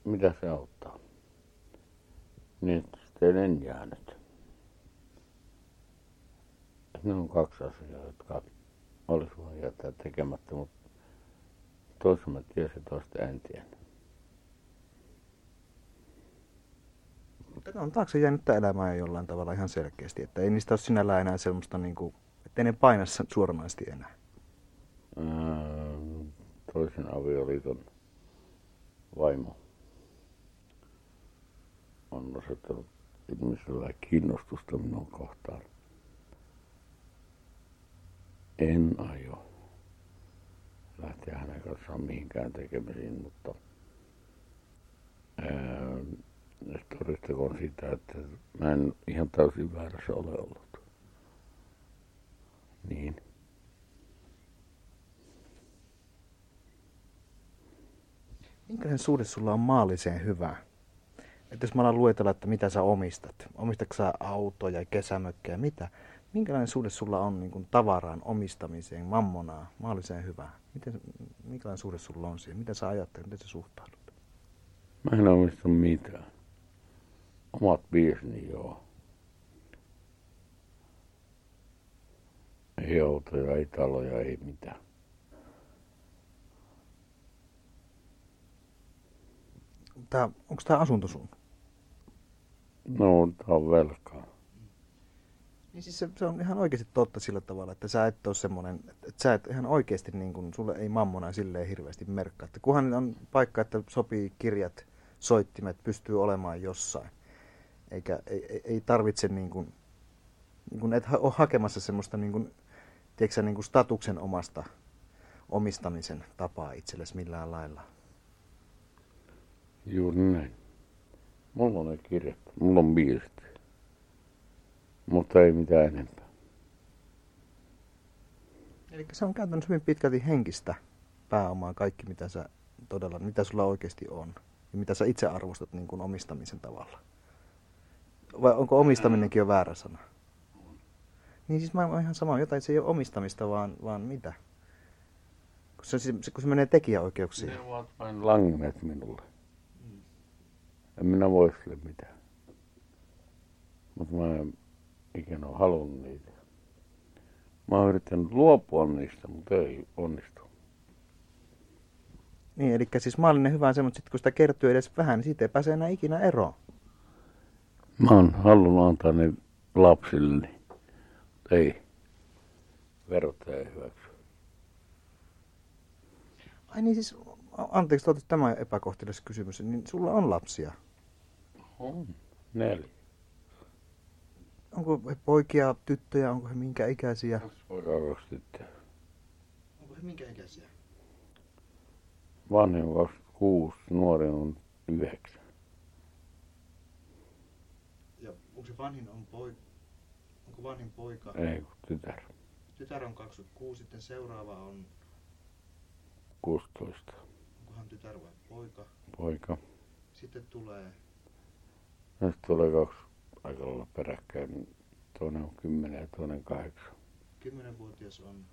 mitä se auttaa? Niin, sitten en jäänyt. Ne on kaksi asiaa, jotka olisi voinut jättää tekemättä, mutta toisen mä tiesin, toista en tiennyt. Mutta ne on taakse jäänyttä elämää jollain tavalla ihan selkeästi, että ei niistä ole sinällään enää semmoista, niin kuin, että ne paina suoranaisesti enää. Ää, toisen avioliiton vaimo on osoittanut ihmisellä kiinnostusta minun kohtaan. En aio lähteä hänen kanssaan mihinkään tekemisiin, mutta ää, todistakoon sitä, että mä en ihan täysin väärässä ole ollut. Niin. Minkälainen suhde sulla on maalliseen hyvään? Että jos mä alan luetella, että mitä sä omistat, omistatko sä autoja, kesämökkejä, mitä? Minkälainen suhde sulla on niin kuin tavaraan omistamiseen, mammonaa, maalliseen hyvään? Miten, minkälainen suhde sulla on siihen? Mitä sä ajattelet, miten sä suhtaudut? Mä en omista mitään. Omat biisini joo. Ei autoja, ei taloja, ei mitään. Tää, onko tämä asunto sun? No, tää on velkaa. Niin siis se, se, on ihan oikeasti totta sillä tavalla, että sä et ole semmoinen, että, sä et ihan oikeasti niin kuin, sulle ei mammona silleen hirveästi merkkaa. Että kunhan on paikka, että sopii kirjat, soittimet, pystyy olemaan jossain. Eikä, ei, ei- tarvitse niin kuin, niin kuin et ha- ole hakemassa semmoista niin kuin, tiedätkö, niin kuin statuksen omasta omistamisen tapaa itsellesi millään lailla. Juuri näin. Mulla on ne kirjat, mulla on biisit. Mutta ei mitään enempää. Eli se on käytännössä hyvin pitkälti henkistä pääomaa kaikki, mitä sä todella, mitä sulla oikeasti on. Ja mitä sä itse arvostat niin kuin omistamisen tavalla. Vai onko omistaminenkin jo väärä sana? Niin siis mä oon ihan sama, jotain se ei ole omistamista, vaan, vaan mitä? Kun se, se, kun se menee tekijäoikeuksiin. Ne ovat vain langenneet minulle. En minä voi sille mitään. Mutta mä ikinä ole halunnut niitä. Mä oon yrittänyt luopua niistä, mutta ei onnistu. Niin, eli siis maallinen hyvä on se, mutta sitten kun sitä kertyy edes vähän, niin siitä ei pääse enää ikinä eroon. Mä oon halunnut antaa ne lapsilleni. Ei. Verottaja ei hyväksy. Ai niin siis, anteeksi, totta, tämä on epäkohtelias kysymys, niin sulla on lapsia. On. Neljä. Onko he poikia, tyttöjä, onko he minkä ikäisiä? Kaksi poikaa, kaksi tyttöä. Onko he minkä ikäisiä? Vanhin on 26, nuori on 9. Ja onko se vanhin on poika? Onko vanhin poika? Ei kun tytär. Tytär on 26, sitten seuraava on, 16. onkohan tytär vai poika? Poika. Sitten tulee, sitten tulee kaksi aika lailla peräkkäin. Toinen on 10 ja toinen 8. 10-vuotias on.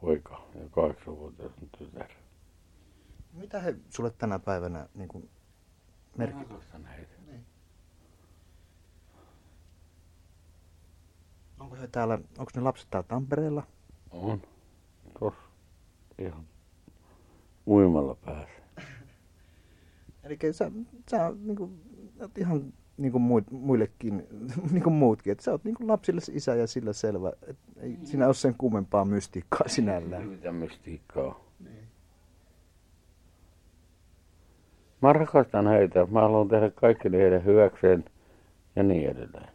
Poika ja 8-vuotias on tytär. Mitä he sulle tänä päivänä niin kuin heitä. Niin. Onko he täällä, onko ne lapset täällä Tampereella? On. Tos. Ihan uimalla pääsee. Eli sä, sä niin kuin, ihan niin kuin muit, muillekin, niin kuin muutkin, että sä oot niin kuin lapsille isä ja sillä selvä. Et ei siinä ole sen kummempaa mystiikkaa sinällään. Mitä mystiikkaa. Niin. Mä rakastan heitä. Mä haluan tehdä kaikki heidän hyväkseen ja niin edelleen.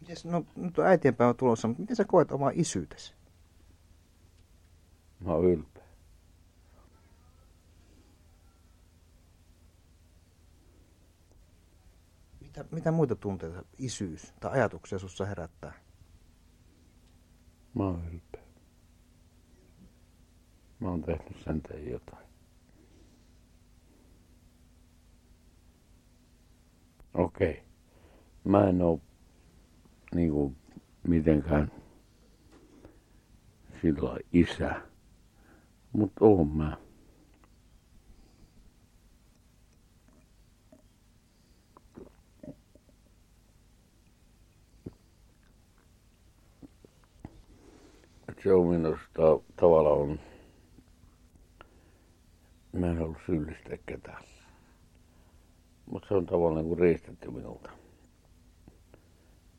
Mites, no nyt on äitienpäivä tulossa, mutta miten sä koet omaa isyytesi? Mä oon ylpeä. Mitä, mitä muita tunteita isyys tai ajatuksia sussa herättää? Mä oon ylpeä. Mä oon tehnyt sen tein jotain. Okei. Mä en oo niinku mitenkään sillä isä. Mut oon mä. Se on minusta tavallaan on, mä en halua syyllistää ketään. Mutta se on tavallaan kuin riistetty minulta.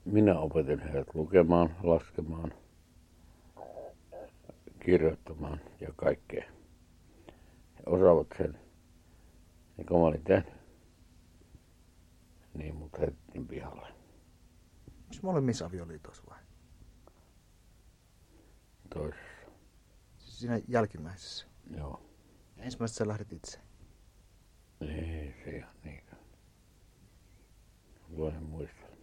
Minä opetin heidät lukemaan, laskemaan, kirjoittamaan ja kaikkea. He osaavat sen. Niin kuin mä olin tehnyt. Niin, mutta heitettiin pihalle. Onko molemmissa avioliitoissa vai? Toisessa. Siis Siinä jälkimmäisessä. Joo. Ja ensimmäisessä sä lähdit itse. Ei se ihan niinkään. Voin muistella.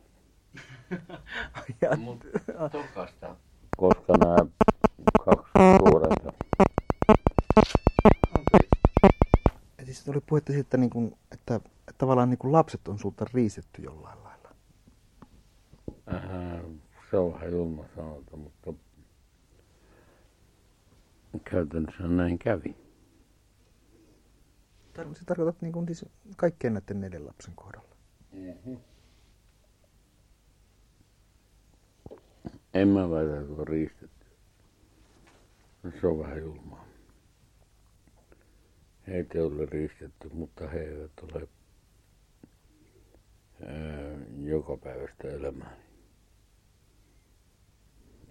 ja, Mut tokasta. Koska nämä kaksi suurenta. Ja siis oli puhetta siitä, niin kuin, että, että tavallaan niin kuin lapset on sulta riistetty jollain lailla. Äh, se on vähän julma sanota, mutta käytännössä näin kävi. Tar- Se tarkoitat niin kuin siis kaikkien näiden neljän lapsen kohdalla. Mm-hmm. En mä väitä, että on riistetty. Se on vähän julmaa. Heitä ei ole riistetty, mutta he eivät ole ää, joka päivästä elämää.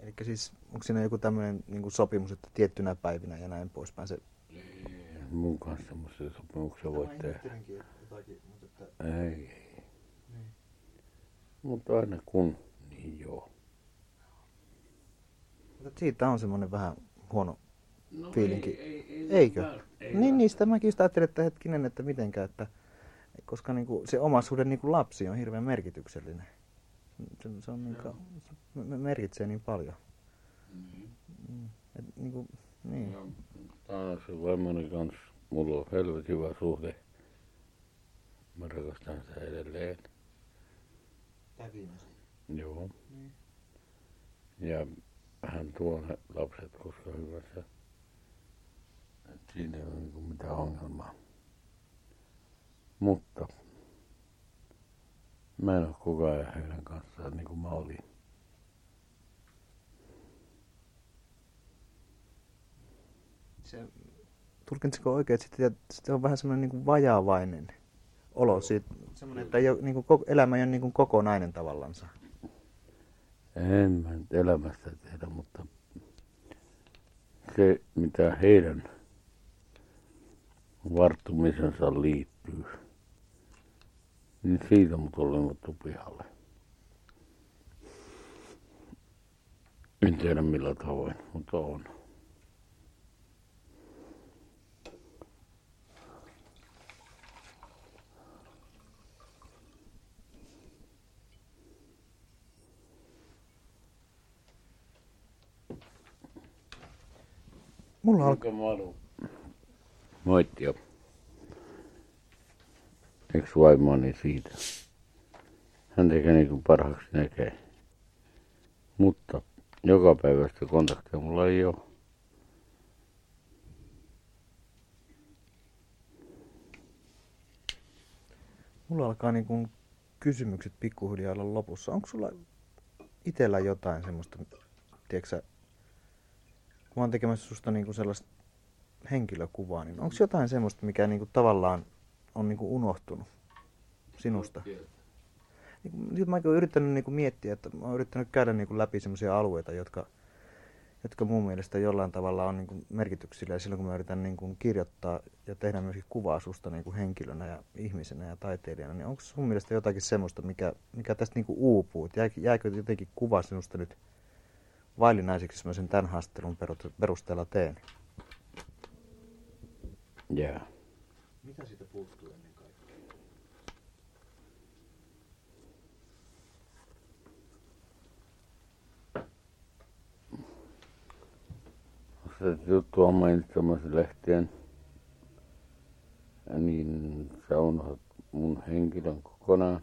Eli siis onko siinä joku tämmöinen niin kuin sopimus, että tiettynä päivinä ja näin poispäin se... Mun kanssa semmoisia sopimuksia voi tehdä. Jotakin, mutta että... Ei, ei. Niin. Mutta aina kun, niin joo. Mutta siitä on semmoinen vähän huono No Fiilinki. Ei, ei, Eikö? niin, niin sitä mäkin just ajattelin, että hetkinen, että mitenkään, että koska niin kuin, se oma suhde niin kuin lapsi on hirveän merkityksellinen. Se, se, on niin kuin, se me- merkitsee niin paljon. Mm. Et, niin kuin, niin. No, taas vaimoni kanssa. Mulla on helvetin hyvä suhde. Mä rakastan sitä edelleen. Viimeisin. Joo. Niin. Ja hän tuo ne lapset koska hyvänsä. Et siinä ei ole niin mitään ongelmaa. Mutta mä en ole koko ajan heidän kanssaan niin kuin mä olin. Se, tulkitsiko oikein, että sitten, sitten on vähän semmoinen niin vajaavainen olo siitä, semmoinen, että ei ole, niin kuin, elämä ei ole niin kuin kokonainen tavallansa. En mä nyt elämästä tehdä, mutta se, mitä heidän varttumisensa liittyy, niin siitä mut on leivottu pihalle. En tiedä millä tavoin, mutta on. Mulla alkaa... Manu? Moitti jo. Eikö vaimoani siitä? Hän tekee niin kuin parhaaksi näkee. Mutta joka päivästä kontaktia mulla ei ole. Mulla alkaa niin kuin kysymykset pikkuhiljaa olla lopussa. Onko sulla itsellä jotain semmoista, tiedätkö kun mä oon tekemässä susta niin kuin sellaista henkilökuvaa, niin onko jotain semmoista, mikä niin kuin tavallaan on niin kuin unohtunut sinusta? Niin, nyt mä oon yrittänyt niin kuin miettiä, että mä oon yrittänyt käydä niin kuin läpi semmoisia alueita, jotka, jotka mun mielestä jollain tavalla on niin kuin merkityksillä. silloin kun mä yritän niin kuin kirjoittaa ja tehdä myöskin kuvaa susta niin kuin henkilönä ja ihmisenä ja taiteilijana, niin onko sun mielestä jotakin semmoista, mikä, mikä tästä niin kuin uupuu? Jääkö, jääkö jotenkin kuva sinusta nyt vaillinaiseksi, jos mä sen tämän haastelun perusteella teen? Jää. Yeah. Mitä siitä puuttuu ennen kaikkea? Se juttu on mainitsemassa lehtien, niin sä unohdat mun henkilön kokonaan.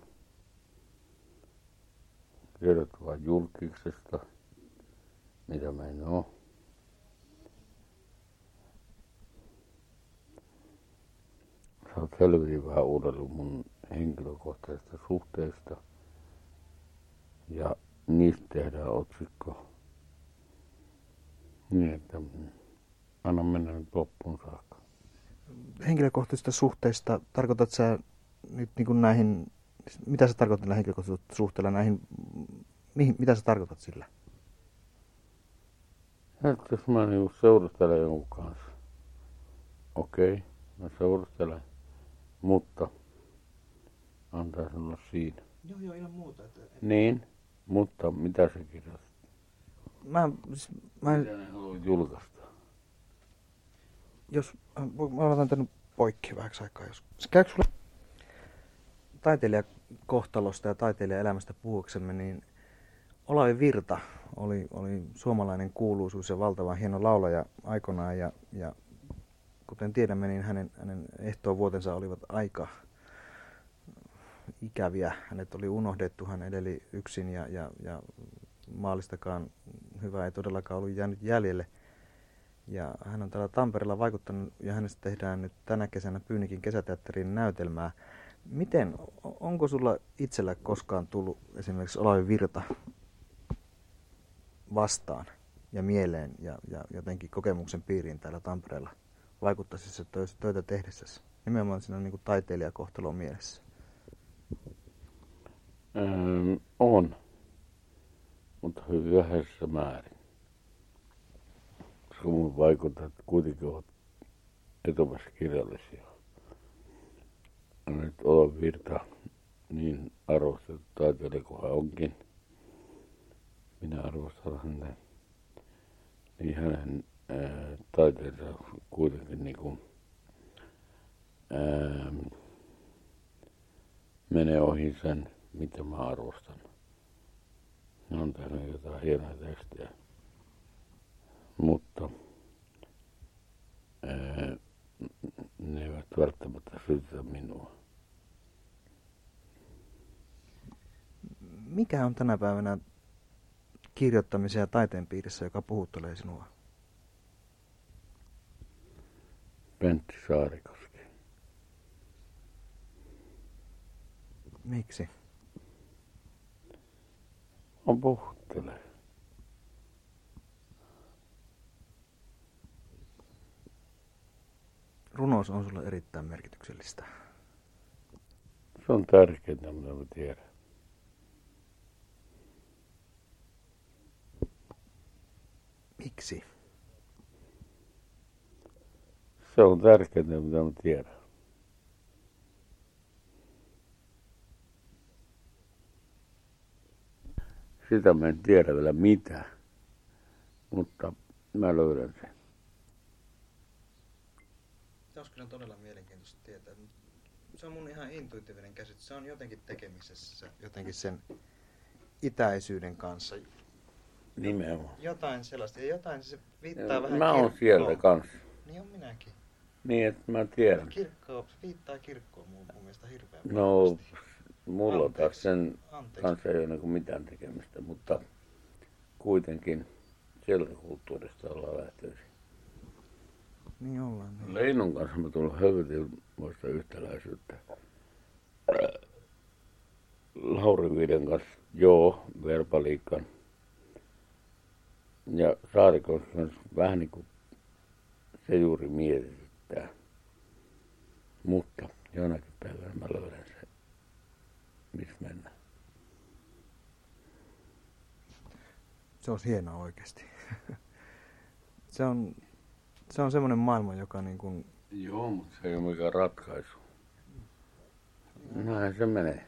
Kerrot vaan julkiksesta, mitä mä en oo. Sä oot helvetin vähän uudellut mun henkilökohtaisesta suhteesta. Ja niistä tehdään otsikko. Niin, että anna mennä nyt loppuun saakka. Henkilökohtaisista suhteista, tarkoitat sä nyt niin kuin näihin, mitä sä tarkoitat näillä henkilökohtaisilla suhteilla, näihin, mihin, mitä sä tarkoitat sillä? Että jos mä niin seurustelen jonkun kanssa, okei, okay, mä seurustelen, mutta antaa olla siinä. Joo, joo, ilman muuta. Että... Niin, mutta mitä se kirjoittaa? Mä, mä... Mitä ne haluat julkaista? Jos, mä otan tänne poikki vähäksi aikaa. Jos... Käykö sulle taiteilijakohtalosta ja taiteilijaelämästä puhuksemme, niin Olavi Virta oli, oli suomalainen kuuluisuus ja valtavan hieno laulaja aikoinaan ja, ja kuten tiedämme, niin hänen, hänen vuotensa olivat aika ikäviä. Hänet oli unohdettu, hän edeli yksin ja, ja, ja maalistakaan hyvää ei todellakaan ollut jäänyt jäljelle. Ja hän on täällä Tampereella vaikuttanut ja hänestä tehdään nyt tänä kesänä Pyynikin kesäteatterin näytelmää. Miten, onko sulla itsellä koskaan tullut esimerkiksi Olavi Virta vastaan ja mieleen ja, ja jotenkin kokemuksen piiriin täällä Tampereella vaikuttaisi se töitä tehdessä? Nimenomaan siinä niin taiteilijakohtalon mielessä. Ähm, on mutta hyvin vähäisessä määrin. Koska mun vaikuttaa, että kuitenkin ovat etupäässä kirjallisia. Nyt olla virta niin arvostettu taiteilija kuin hän onkin. Minä arvostan häntä. Niin hänen taiteensa kuitenkin niin kuin, ää, menee ohi sen, mitä mä arvostan. Ne on tehnyt jotain hienoja tekstejä. Mutta ää, ne eivät välttämättä sytytä minua. Mikä on tänä päivänä kirjoittamisen ja taiteen piirissä, joka puhuttelee sinua? Pentti Saarikoski. Miksi? On puhuttelee. Runous on sulle erittäin merkityksellistä. Se on tärkeintä, mitä mä tiedän. Miksi? Se on tärkeintä, mitä mä tiedän. Sitä mä en tiedä vielä mitään, mutta mä löydän sen. Se olisi kyllä todella mielenkiintoista tietää. Se on mun ihan intuitiivinen käsitys. Se on jotenkin tekemisessä jotenkin sen itäisyyden kanssa. Nimenomaan. Jotain sellaista. Ja jotain se viittaa vähän Mä oon sieltä kanssa. Niin on minäkin. Niin, että mä tiedän. Kirkkoa, se viittaa kirkkoon mun, mun mielestä hirveän No. Mulla on taas sen Anteeksi. kanssa ei ole niin mitään tekemistä, mutta kuitenkin sieltä kulttuurista ollaan lähtöisin. Niin ollaan. Niin. Leinon kanssa mä tullut hövytilmoista yhtäläisyyttä. Lauri Viiden kanssa, joo, verbaliikan. Ja Saarikon kanssa vähän niin kuin se juuri mietityttää. Mutta jonakin päivänä mä löydän missä mennään. Se olisi hienoa oikeasti. se on, se on semmoinen maailma, joka niin kuin, Joo, mutta se ei ole mikään ratkaisu. Näin se menee.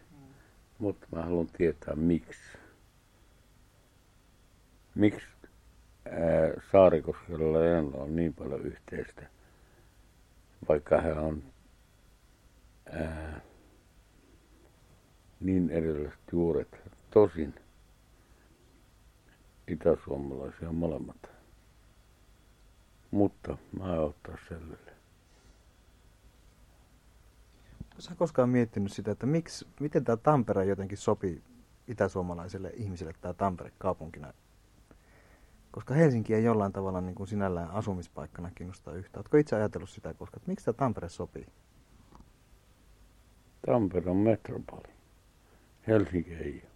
Mutta mä haluan tietää miksi. Miksi ää, Saarikoskella ja Enla on niin paljon yhteistä, vaikka he on ää, niin erilaiset juuret. Tosin itäsuomalaisia molemmat. Mutta mä aion ottaa selville. Oletko koskaan miettinyt sitä, että miksi, miten tämä Tampere jotenkin sopii itäsuomalaiselle ihmiselle tämä Tampere kaupunkina? Koska Helsinki ei jollain tavalla niin kuin sinällään asumispaikkana kiinnosta yhtään. Oletko itse ajatellut sitä, koska että miksi tämä Tampere sopii? Tampere on metropoli. Helsinki ei ole.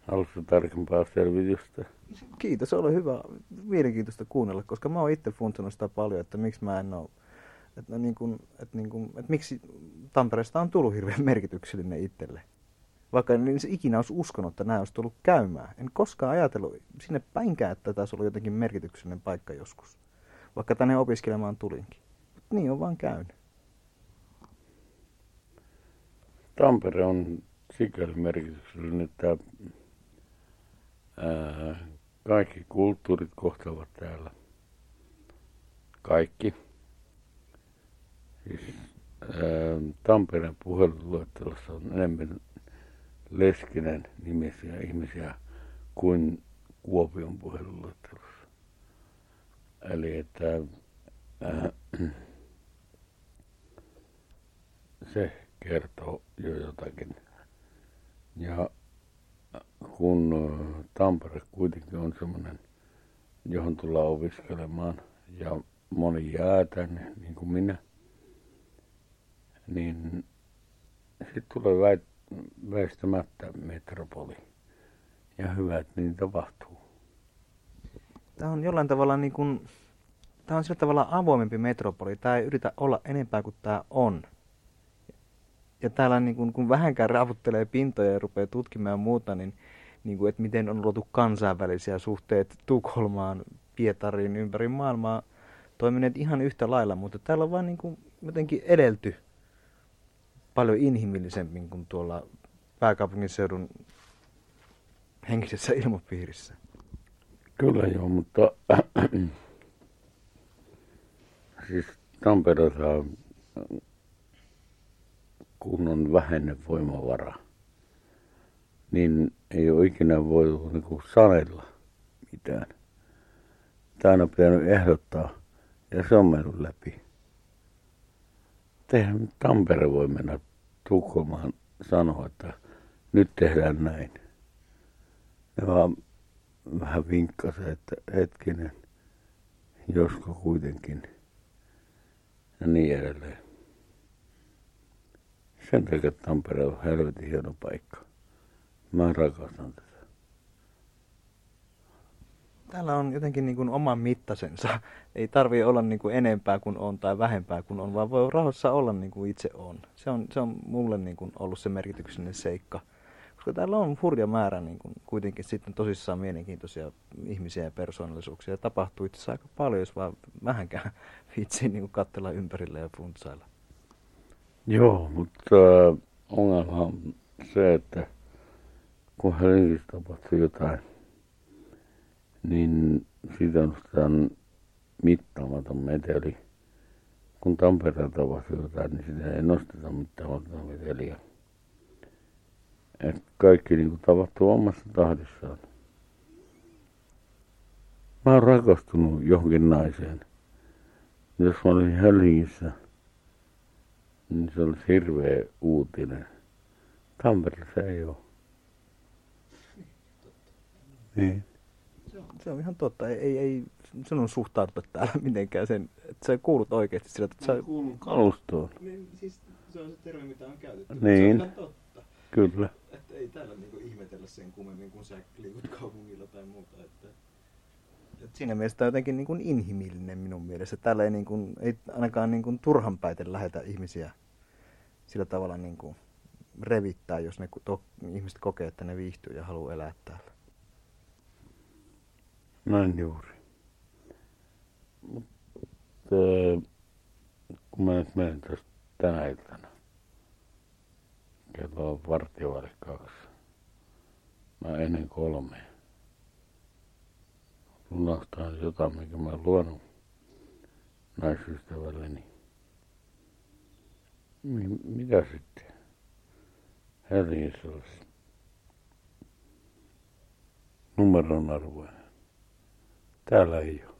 Haluatko tarkempaa selvitystä? Kiitos, oli hyvä, mielenkiintoista kuunnella, koska mä oon itse funtsinut sitä paljon, että miksi mä en ole, että, no niin kuin, että, niin kuin, että miksi Tampereesta on tullut hirveän merkityksellinen itselle. Vaikka en niin ikinä olisi uskonut, että nämä olisi tullut käymään. En koskaan ajatellut sinne päinkään, että olisi ollut jotenkin merkityksellinen paikka joskus. Vaikka tänne opiskelemaan tulinkin. Mutta niin on vaan käynyt. Tampere on sikäli merkityksellinen, että ää, kaikki kulttuurit kohtaavat täällä. Kaikki. Siis, ää, Tampereen puheluluettelossa on enemmän Leskinen nimisiä ihmisiä kuin Kuopion puheluluettelossa. Eli että ää, se kertoo jo jotakin. Ja kun ö, Tampere kuitenkin on semmoinen, johon tullaan opiskelemaan ja moni jää tänne, niin kuin minä, niin sitten tulee väistämättä metropoli. Ja hyvä, että niin tapahtuu. Tämä on jollain tavalla niin kuin, tämä on sillä tavalla avoimempi metropoli. Tämä ei yritä olla enempää kuin tämä on. Ja täällä niin kuin, kun vähänkään raavuttelee pintoja ja rupeaa tutkimaan ja muuta, niin, niin kuin, että miten on luotu kansainvälisiä suhteet Tukholmaan, Pietariin, ympäri maailmaa, toimineet ihan yhtä lailla, mutta täällä on vaan niin kuin jotenkin edelty paljon inhimillisemmin kuin tuolla pääkaupunkiseudun henkisessä ilmapiirissä. Kyllä joo, mutta siis Tampereella on kun on vähäinen voimavara, niin ei ole ikinä voitu niin sanella mitään. Tämä on pitänyt ehdottaa ja se on mennyt läpi. Eihän Tampere voi mennä Tukholmaan sanoa, että nyt tehdään näin. Ne vaan vähän vinkkasi, että hetkinen, josko kuitenkin ja niin edelleen. Sen takia Tampere on helvetin hieno paikka. Mä rakastan tätä. Täällä on jotenkin niin kuin oman mittasensa. Ei tarvii olla niin kuin enempää kuin on tai vähempää kuin on, vaan voi rauhassa olla niin kuin itse on. Se on, se on mulle niin kuin ollut se merkityksellinen seikka. Koska täällä on hurja määrä niin kuin kuitenkin sitten tosissaan mielenkiintoisia ihmisiä ja persoonallisuuksia. tapahtuu itse asiassa aika paljon, jos vaan vähänkään viitsii niin katsella ympärille ja funtsailla. Joo, mutta äh, ongelma on se, että kun Helsingissä tapahtuu jotain, niin siitä on mittaamaton meteli. Kun Tampereella tapahtuu jotain, niin sitä ei nosteta mittaamaton meteliä. Et kaikki niin kuin tapahtuu omassa tahdissaan. Mä oon rakastunut johonkin naiseen. Jos mä olin Helsingissä, niin se olisi hirveä uutinen. Tampereella ei ole. Niin. Se on, se on ihan totta. Ei, ei, ei sinun suhtauduta täällä mitenkään sen, että sä kuulut oikeasti sillä, että sä... Kuulun kalustoon. Niin, siis se on se termi, mitä on käytetty. Niin. Se on ihan totta. Kyllä. Ei täällä niinku ihmetellä sen kummemmin, kun sä liikut kaupungilla tai muuta. Että, että siinä mielessä tämä on jotenkin niin kuin inhimillinen minun mielestä. Täällä ei, niin kuin, ei ainakaan niin kuin turhanpäiten lähetä ihmisiä sillä tavalla niin kuin revittää, jos ne to, ihmiset kokee, että ne viihtyy ja haluaa elää täällä. Näin juuri. Mutta kun mä nyt menen tästä tänä iltana, kello on vartiovaille kaksi. Mä ennen kolme. Lunastaan jotain, mikä mä luonut naisystävälleni. Niin mitä sitten? Helsingissä olisi numeron arvoinen. Täällä ei ole.